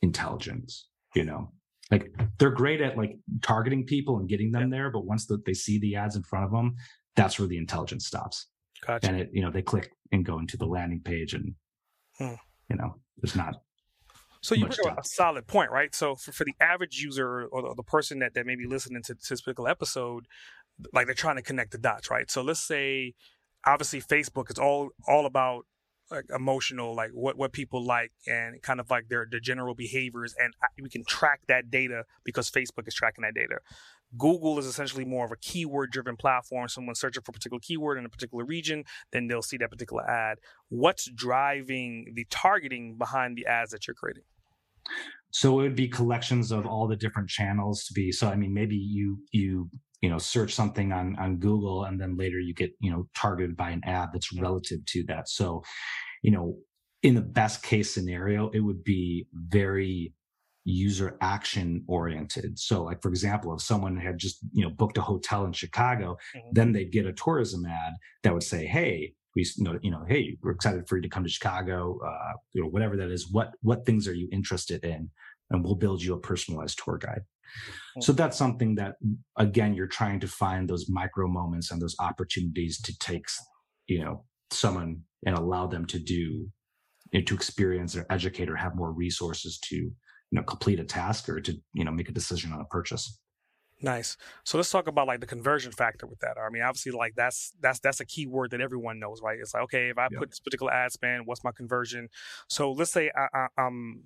intelligence you know? Like they're great at like targeting people and getting them yeah. there but once the, they see the ads in front of them that's where the intelligence stops gotcha. and it you know they click and go into the landing page and hmm. you know there's not so you bring up a solid point right so for, for the average user or the, the person that, that may be listening to this particular episode like they're trying to connect the dots right so let's say obviously facebook is all all about like emotional, like what what people like, and kind of like their their general behaviors, and we can track that data because Facebook is tracking that data. Google is essentially more of a keyword driven platform. Someone searching for a particular keyword in a particular region, then they'll see that particular ad. What's driving the targeting behind the ads that you're creating? So it would be collections of all the different channels to be. So I mean, maybe you you you know search something on on google and then later you get you know targeted by an ad that's relative to that so you know in the best case scenario it would be very user action oriented. So like for example if someone had just you know booked a hotel in chicago mm-hmm. then they'd get a tourism ad that would say hey we you know, you know hey we're excited for you to come to chicago uh, you know whatever that is. What what things are you interested in? And we'll build you a personalized tour guide. So that's something that, again, you're trying to find those micro moments and those opportunities to take, you know, someone and allow them to do, you know, to experience or educate or have more resources to, you know, complete a task or to, you know, make a decision on a purchase. Nice. So let's talk about like the conversion factor with that. I mean, obviously, like that's that's that's a key word that everyone knows, right? It's like, okay, if I yep. put this particular ad spend, what's my conversion? So let's say I, I, I'm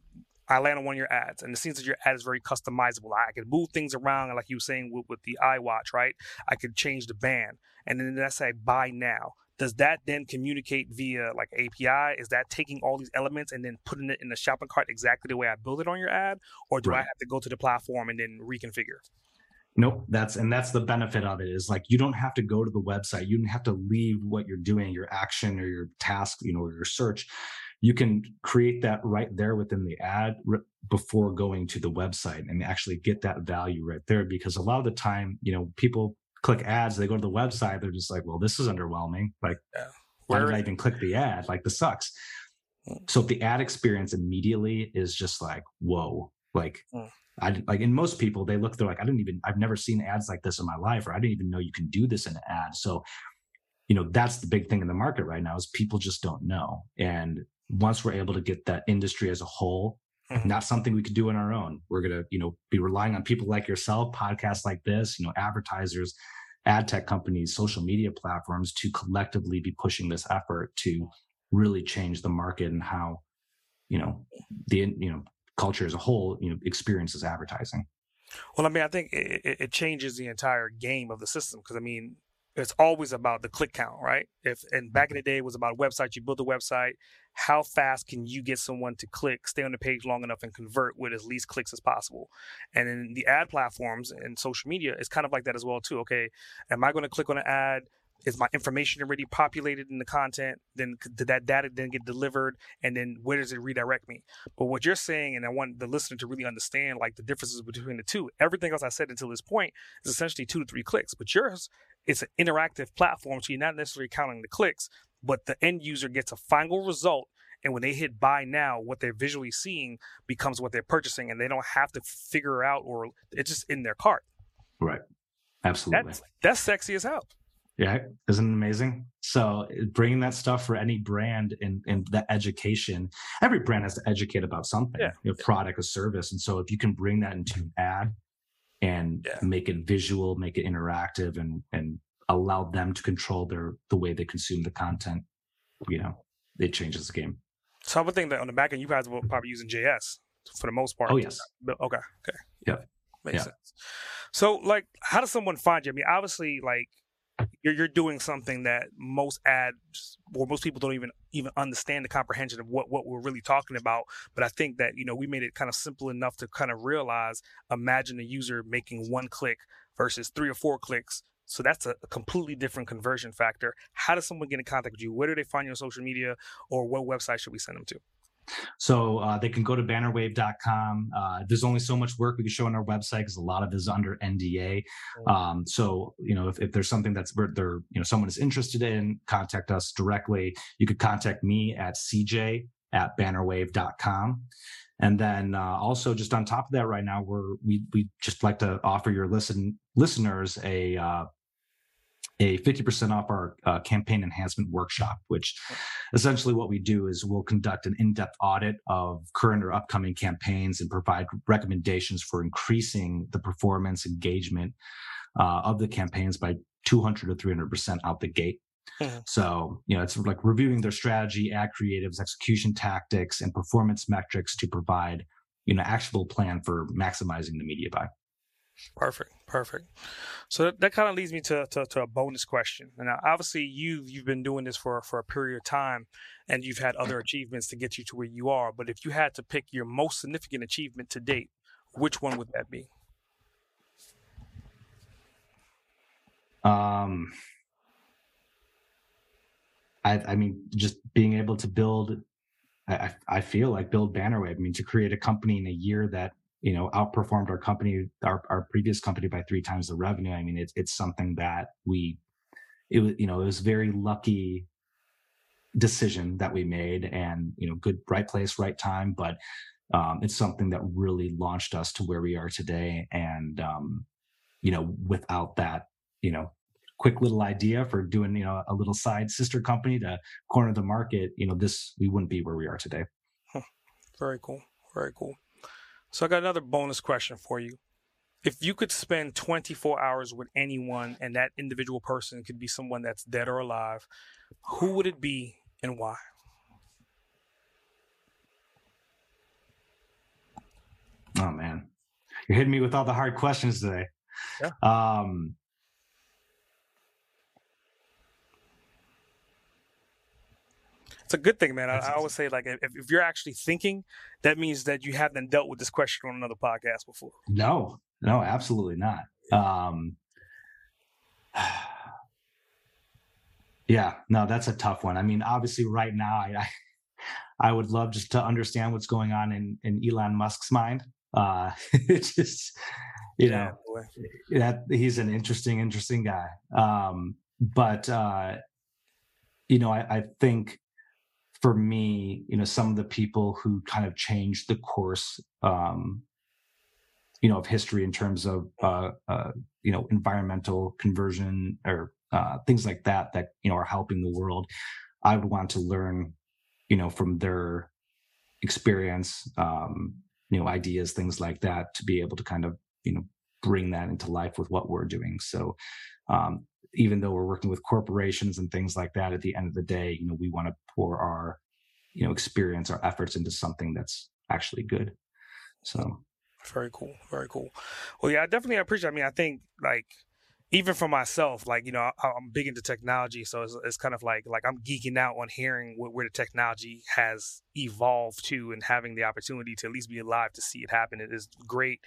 I land on one of your ads, and it seems that your ad is very customizable. I can move things around, like you were saying with, with the iWatch, right? I could change the band, and then let's say buy now. Does that then communicate via like API? Is that taking all these elements and then putting it in the shopping cart exactly the way I build it on your ad, or do right. I have to go to the platform and then reconfigure? Nope, that's and that's the benefit of it is like you don't have to go to the website. You don't have to leave what you're doing, your action or your task, you know, or your search you can create that right there within the ad before going to the website and actually get that value right there because a lot of the time you know people click ads they go to the website they're just like well this is underwhelming like yeah. why did i even click the ad like this sucks mm. so if the ad experience immediately is just like whoa like mm. I like in most people they look they're like I didn't even I've never seen ads like this in my life or I didn't even know you can do this in an ad. So, you know, that's the big thing in the market right now is people just don't know. And once we're able to get that industry as a whole mm-hmm. not something we could do on our own we're going to you know be relying on people like yourself podcasts like this you know advertisers ad tech companies social media platforms to collectively be pushing this effort to really change the market and how you know the you know culture as a whole you know experiences advertising well i mean i think it, it changes the entire game of the system because i mean it's always about the click count, right? If and back in the day it was about a website, you build a website, how fast can you get someone to click, stay on the page long enough and convert with as least clicks as possible? And in the ad platforms and social media, it's kind of like that as well too. Okay, am I going to click on an ad? is my information already populated in the content then did that data then get delivered and then where does it redirect me but what you're saying and i want the listener to really understand like the differences between the two everything else i said until this point is essentially two to three clicks but yours it's an interactive platform so you're not necessarily counting the clicks but the end user gets a final result and when they hit buy now what they're visually seeing becomes what they're purchasing and they don't have to figure out or it's just in their cart right absolutely that's, that's sexy as hell yeah, isn't it amazing? So bringing that stuff for any brand and and the education, every brand has to educate about something, yeah. you product or service. And so if you can bring that into an ad and yeah. make it visual, make it interactive, and and allow them to control their the way they consume the content, you know, it changes the game. So I would think that on the back end, you guys will probably using JS for the most part. Oh yes. Okay. Okay. Yep. Makes Yeah. sense. So, like, how does someone find you? I mean, obviously, like, you're you're doing something that most ads or most people don't even even understand the comprehension of what what we're really talking about. But I think that you know we made it kind of simple enough to kind of realize. Imagine a user making one click versus three or four clicks. So that's a, a completely different conversion factor. How does someone get in contact with you? Where do they find you on social media, or what website should we send them to? So uh, they can go to bannerwave.com. Uh, there's only so much work we can show on our website because a lot of it is under NDA. Um, so you know, if, if there's something that's where they're you know someone is interested in, contact us directly. You could contact me at cj at bannerwave.com. And then uh, also just on top of that, right now we're we we just like to offer your listen listeners a uh, a 50% off our uh, campaign enhancement workshop, which essentially what we do is we'll conduct an in-depth audit of current or upcoming campaigns and provide recommendations for increasing the performance engagement uh, of the campaigns by 200 to 300% out the gate. Mhm. So, you know, it's like reviewing their strategy, ad creatives, execution tactics, and performance metrics to provide, you know, actionable plan for maximizing the media buy. Perfect, perfect. So that, that kind of leads me to, to, to a bonus question. And now, obviously, you you've been doing this for for a period of time, and you've had other achievements to get you to where you are. But if you had to pick your most significant achievement to date, which one would that be? Um, I, I mean, just being able to build, I, I I feel like build Bannerwave. I mean, to create a company in a year that you know outperformed our company, our, our previous company by three times the revenue. I mean, it's it's something that we, it was you know it was very lucky decision that we made, and you know, good right place, right time. But um, it's something that really launched us to where we are today, and um, you know, without that, you know, quick little idea for doing you know a little side sister company to corner the market you know this we wouldn't be where we are today Very cool, very cool. So I got another bonus question for you. If you could spend 24 hours with anyone, and that individual person could be someone that's dead or alive, who would it be and why? oh man you're hitting me with all the hard questions today Yeah. um It's a good thing, man. I, I always say, like, if, if you're actually thinking, that means that you haven't dealt with this question on another podcast before. no no absolutely not. Um yeah no that's a tough one. I mean obviously right now i i, would love just to understand what's going on in in elon musk's mind. Uh it's just you know that he's an interesting interesting guy. Um but uh you know I, I think for me you know some of the people who kind of changed the course um you know of history in terms of uh, uh you know environmental conversion or uh things like that that you know are helping the world i would want to learn you know from their experience um you know ideas things like that to be able to kind of you know bring that into life with what we're doing. So um even though we're working with corporations and things like that at the end of the day you know we want to pour our you know experience our efforts into something that's actually good so Very cool. Very cool. Well, yeah, I definitely appreciate. I mean, I think like even for myself, like you know, I, I'm big into technology, so it's, it's kind of like like I'm geeking out on hearing where, where the technology has evolved to, and having the opportunity to at least be alive to see it happen. It is great.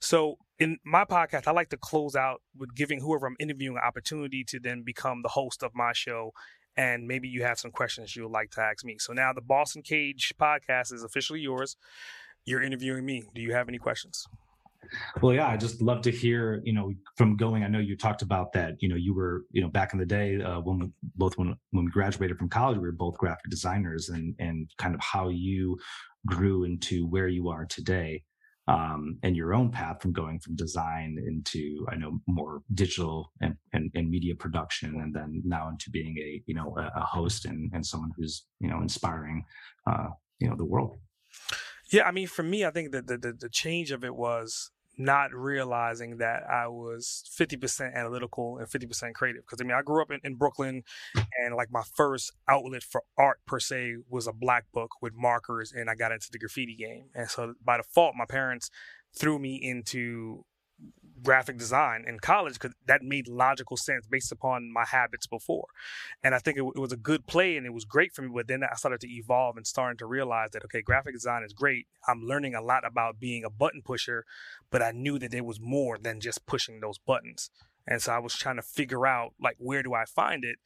So in my podcast, I like to close out with giving whoever I'm interviewing an opportunity to then become the host of my show. And maybe you have some questions you would like to ask me. So now the Boss Uncaged podcast is officially yours. You're interviewing me. Do you have any questions? Well, yeah, I just love to hear, you know, from going. I know you talked about that. You know, you were, you know, back in the day uh, when we, both when when we graduated from college, we were both graphic designers, and and kind of how you grew into where you are today, um, and your own path from going from design into, I know, more digital and and, and media production, and then now into being a, you know, a, a host and and someone who's, you know, inspiring, uh, you know, the world. Yeah, I mean, for me, I think that the, the, the change of it was not realizing that I was 50% analytical and 50% creative. Because, I mean, I grew up in, in Brooklyn, and like my first outlet for art per se was a black book with markers, and I got into the graffiti game. And so by default, my parents threw me into graphic design in college because that made logical sense based upon my habits before. And I think it, it, was a good play and it was great for me. But then I started to evolve and starting to realize that, okay, graphic design is great. I'm learning a lot about being a button pusher, but I knew that there was more than just pushing those buttons. And so I was trying to figure out like where do I find it?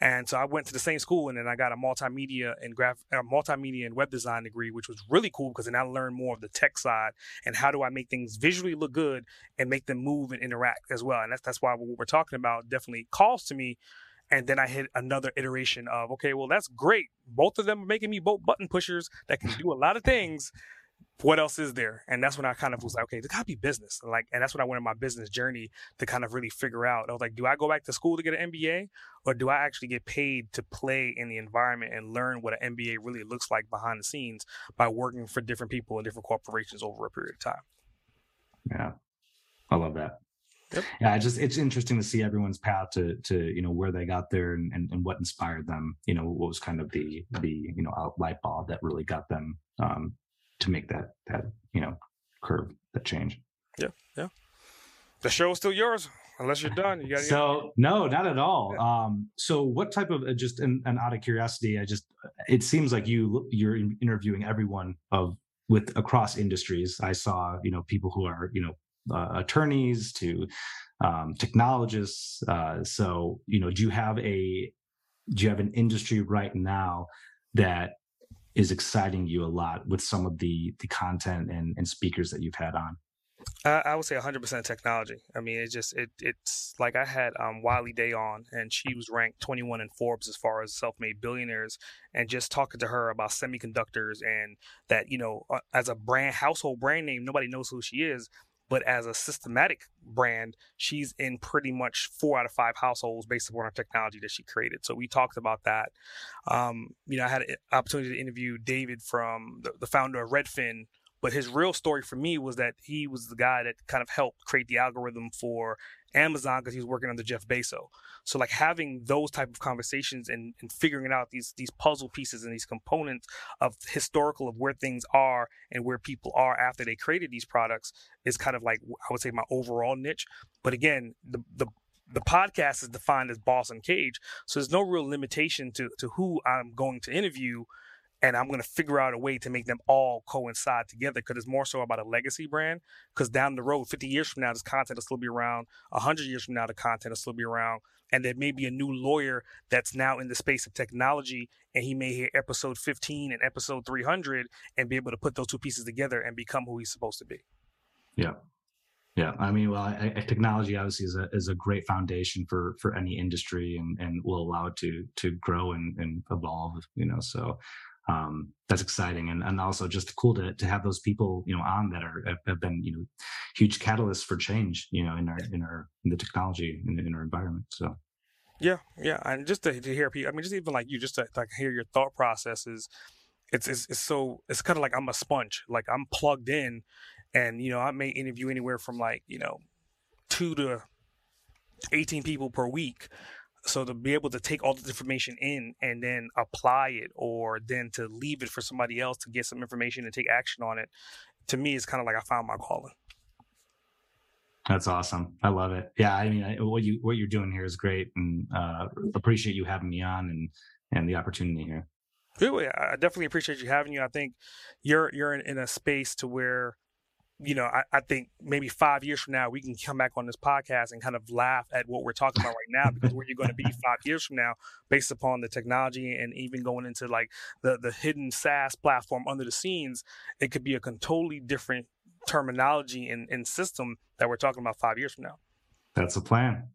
And so I went to the same school and then I got a multimedia and graph multimedia and web design degree, which was really cool because then I learned more of the tech side and how do I make things visually look good and make them move and interact as well. And that's that's why what we're talking about definitely calls to me. And then I hit another iteration of, okay, well, that's great. Both of them are making me both button pushers that can do a lot of things what else is there? And that's when I kind of was like, okay, there gotta be business. Like, and that's when I went on my business journey to kind of really figure out. I was like, do I go back to school to get an MBA, or do I actually get paid to play in the environment and learn what an MBA really looks like behind the scenes by working for different people and different corporations over a period of time? Yeah, I love that. Yep. Yeah, it's just it's interesting to see everyone's path to to you know where they got there and, and, and what inspired them. You know, what was kind of the the you know light bulb that really got them um, to make that that you know curve that change. Yeah, yeah. The show is still yours unless you're done. You got so no, not at all. Yeah. Um, so what type of uh, just and, and out of curiosity, I just it seems like you you're interviewing everyone of with across industries. I saw you know people who are you know uh, attorneys to um, technologists. Uh, so you know, do you have a do you have an industry right now that is exciting you a lot with some of the the content and, and speakers that you've had on? I, I would say 100% technology. I mean, it just it it's like I had um, Wiley Day on, and she was ranked 21 in Forbes as far as self-made billionaires, and just talking to her about semiconductors and that you know, uh, as a brand household brand name, nobody knows who she is, but as a systematic brand, she's in pretty much four out of five households based upon her technology that she created. So we talked about that. Um, you know, I had an opportunity to interview David from the, the founder of Redfin, but his real story for me was that he was the guy that kind of helped create the algorithm for Amazon because he was working under Jeff Bezos. So like having those type of conversations and, and figuring out these these puzzle pieces and these components of historical of where things are and where people are after they created these products is kind of like I would say my overall niche. But again, the the the podcast is defined as Boss Uncaged, so there's no real limitation to to who I'm going to interview and I'm going to figure out a way to make them all coincide together because it's more so about a legacy brand. Because down the road, 50 years from now, this content will still be around. 100 years from now, the content will still be around. And there may be a new lawyer that's now in the space of technology, and he may hear episode 15 and episode 300 and be able to put those two pieces together and become who he's supposed to be. Yeah. Yeah, I mean, well, I, I, technology obviously is a is a great foundation for for any industry, and and will allow it to to grow and, and evolve. You know, so um, that's exciting. And, and also just cool to, to have those people you know on that are have been you know huge catalysts for change you know in our in our in the technology in, in our environment so. Yeah yeah and just to, to hear people i mean just even like you just to like hear your thought processes it's, it's it's so it's kind of like i'm a sponge like i'm plugged in and you know i may interview anywhere from like you know two to 18 people per week so to be able to take all the information in and then apply it or then to leave it for somebody else to get some information and take action on it to me is kind of like i found my calling. That's awesome. I love it. Yeah i mean I, what you what you're doing here is great and uh, appreciate you having me on and and the opportunity here. Really i definitely appreciate you having you. I think you're you're in, in a space to where you know, I, I, think maybe five years from now we can come back on this podcast and kind of laugh at what we're talking about right now because where you're going to be five years from now, based upon the technology and even going into like the the hidden SaaS platform under the scenes, it could be a totally different terminology and, and system that we're talking about five years from now. That's the plan.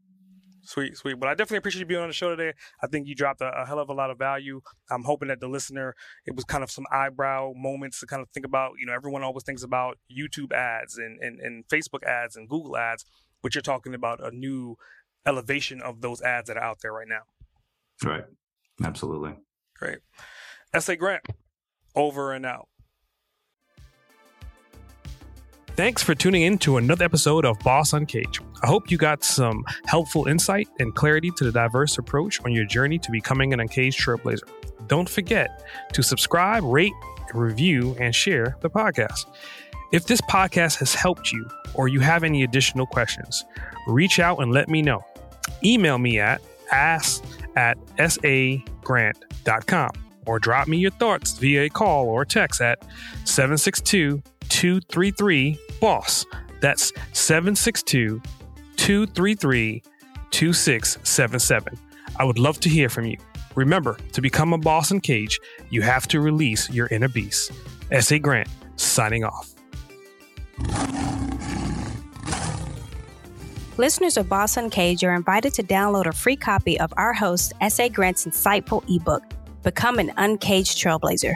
Sweet, sweet. But I definitely appreciate you being on the show today. I think you dropped a, a, hell of a lot of value. I'm hoping that the listener, it was kind of some eyebrow moments to kind of think about. You know, everyone always thinks about YouTube ads and, and, and Facebook ads and Google ads, but you're talking about a new elevation of those ads that are out there right now. Right. Absolutely. Great. S.A. Grant, over and out. Thanks for tuning in to another episode of Boss Uncaged. I hope you got some helpful insight and clarity to the diverse approach on your journey to becoming an uncaged trailblazer. Don't forget to subscribe, rate, review, and share the podcast. If this podcast has helped you or you have any additional questions, reach out and let me know. Email me at ask at sagrant.com or drop me your thoughts via a call or text at 762 233 BOSS. That's 762 233 2677. I would love to hear from you. Remember, to become a Boss Uncaged, you have to release your inner beast. S.A. Grant, signing off. Listeners of Boss Uncaged are invited to download a free copy of our host, S.A. Grant's insightful ebook, Become an Uncaged Trailblazer.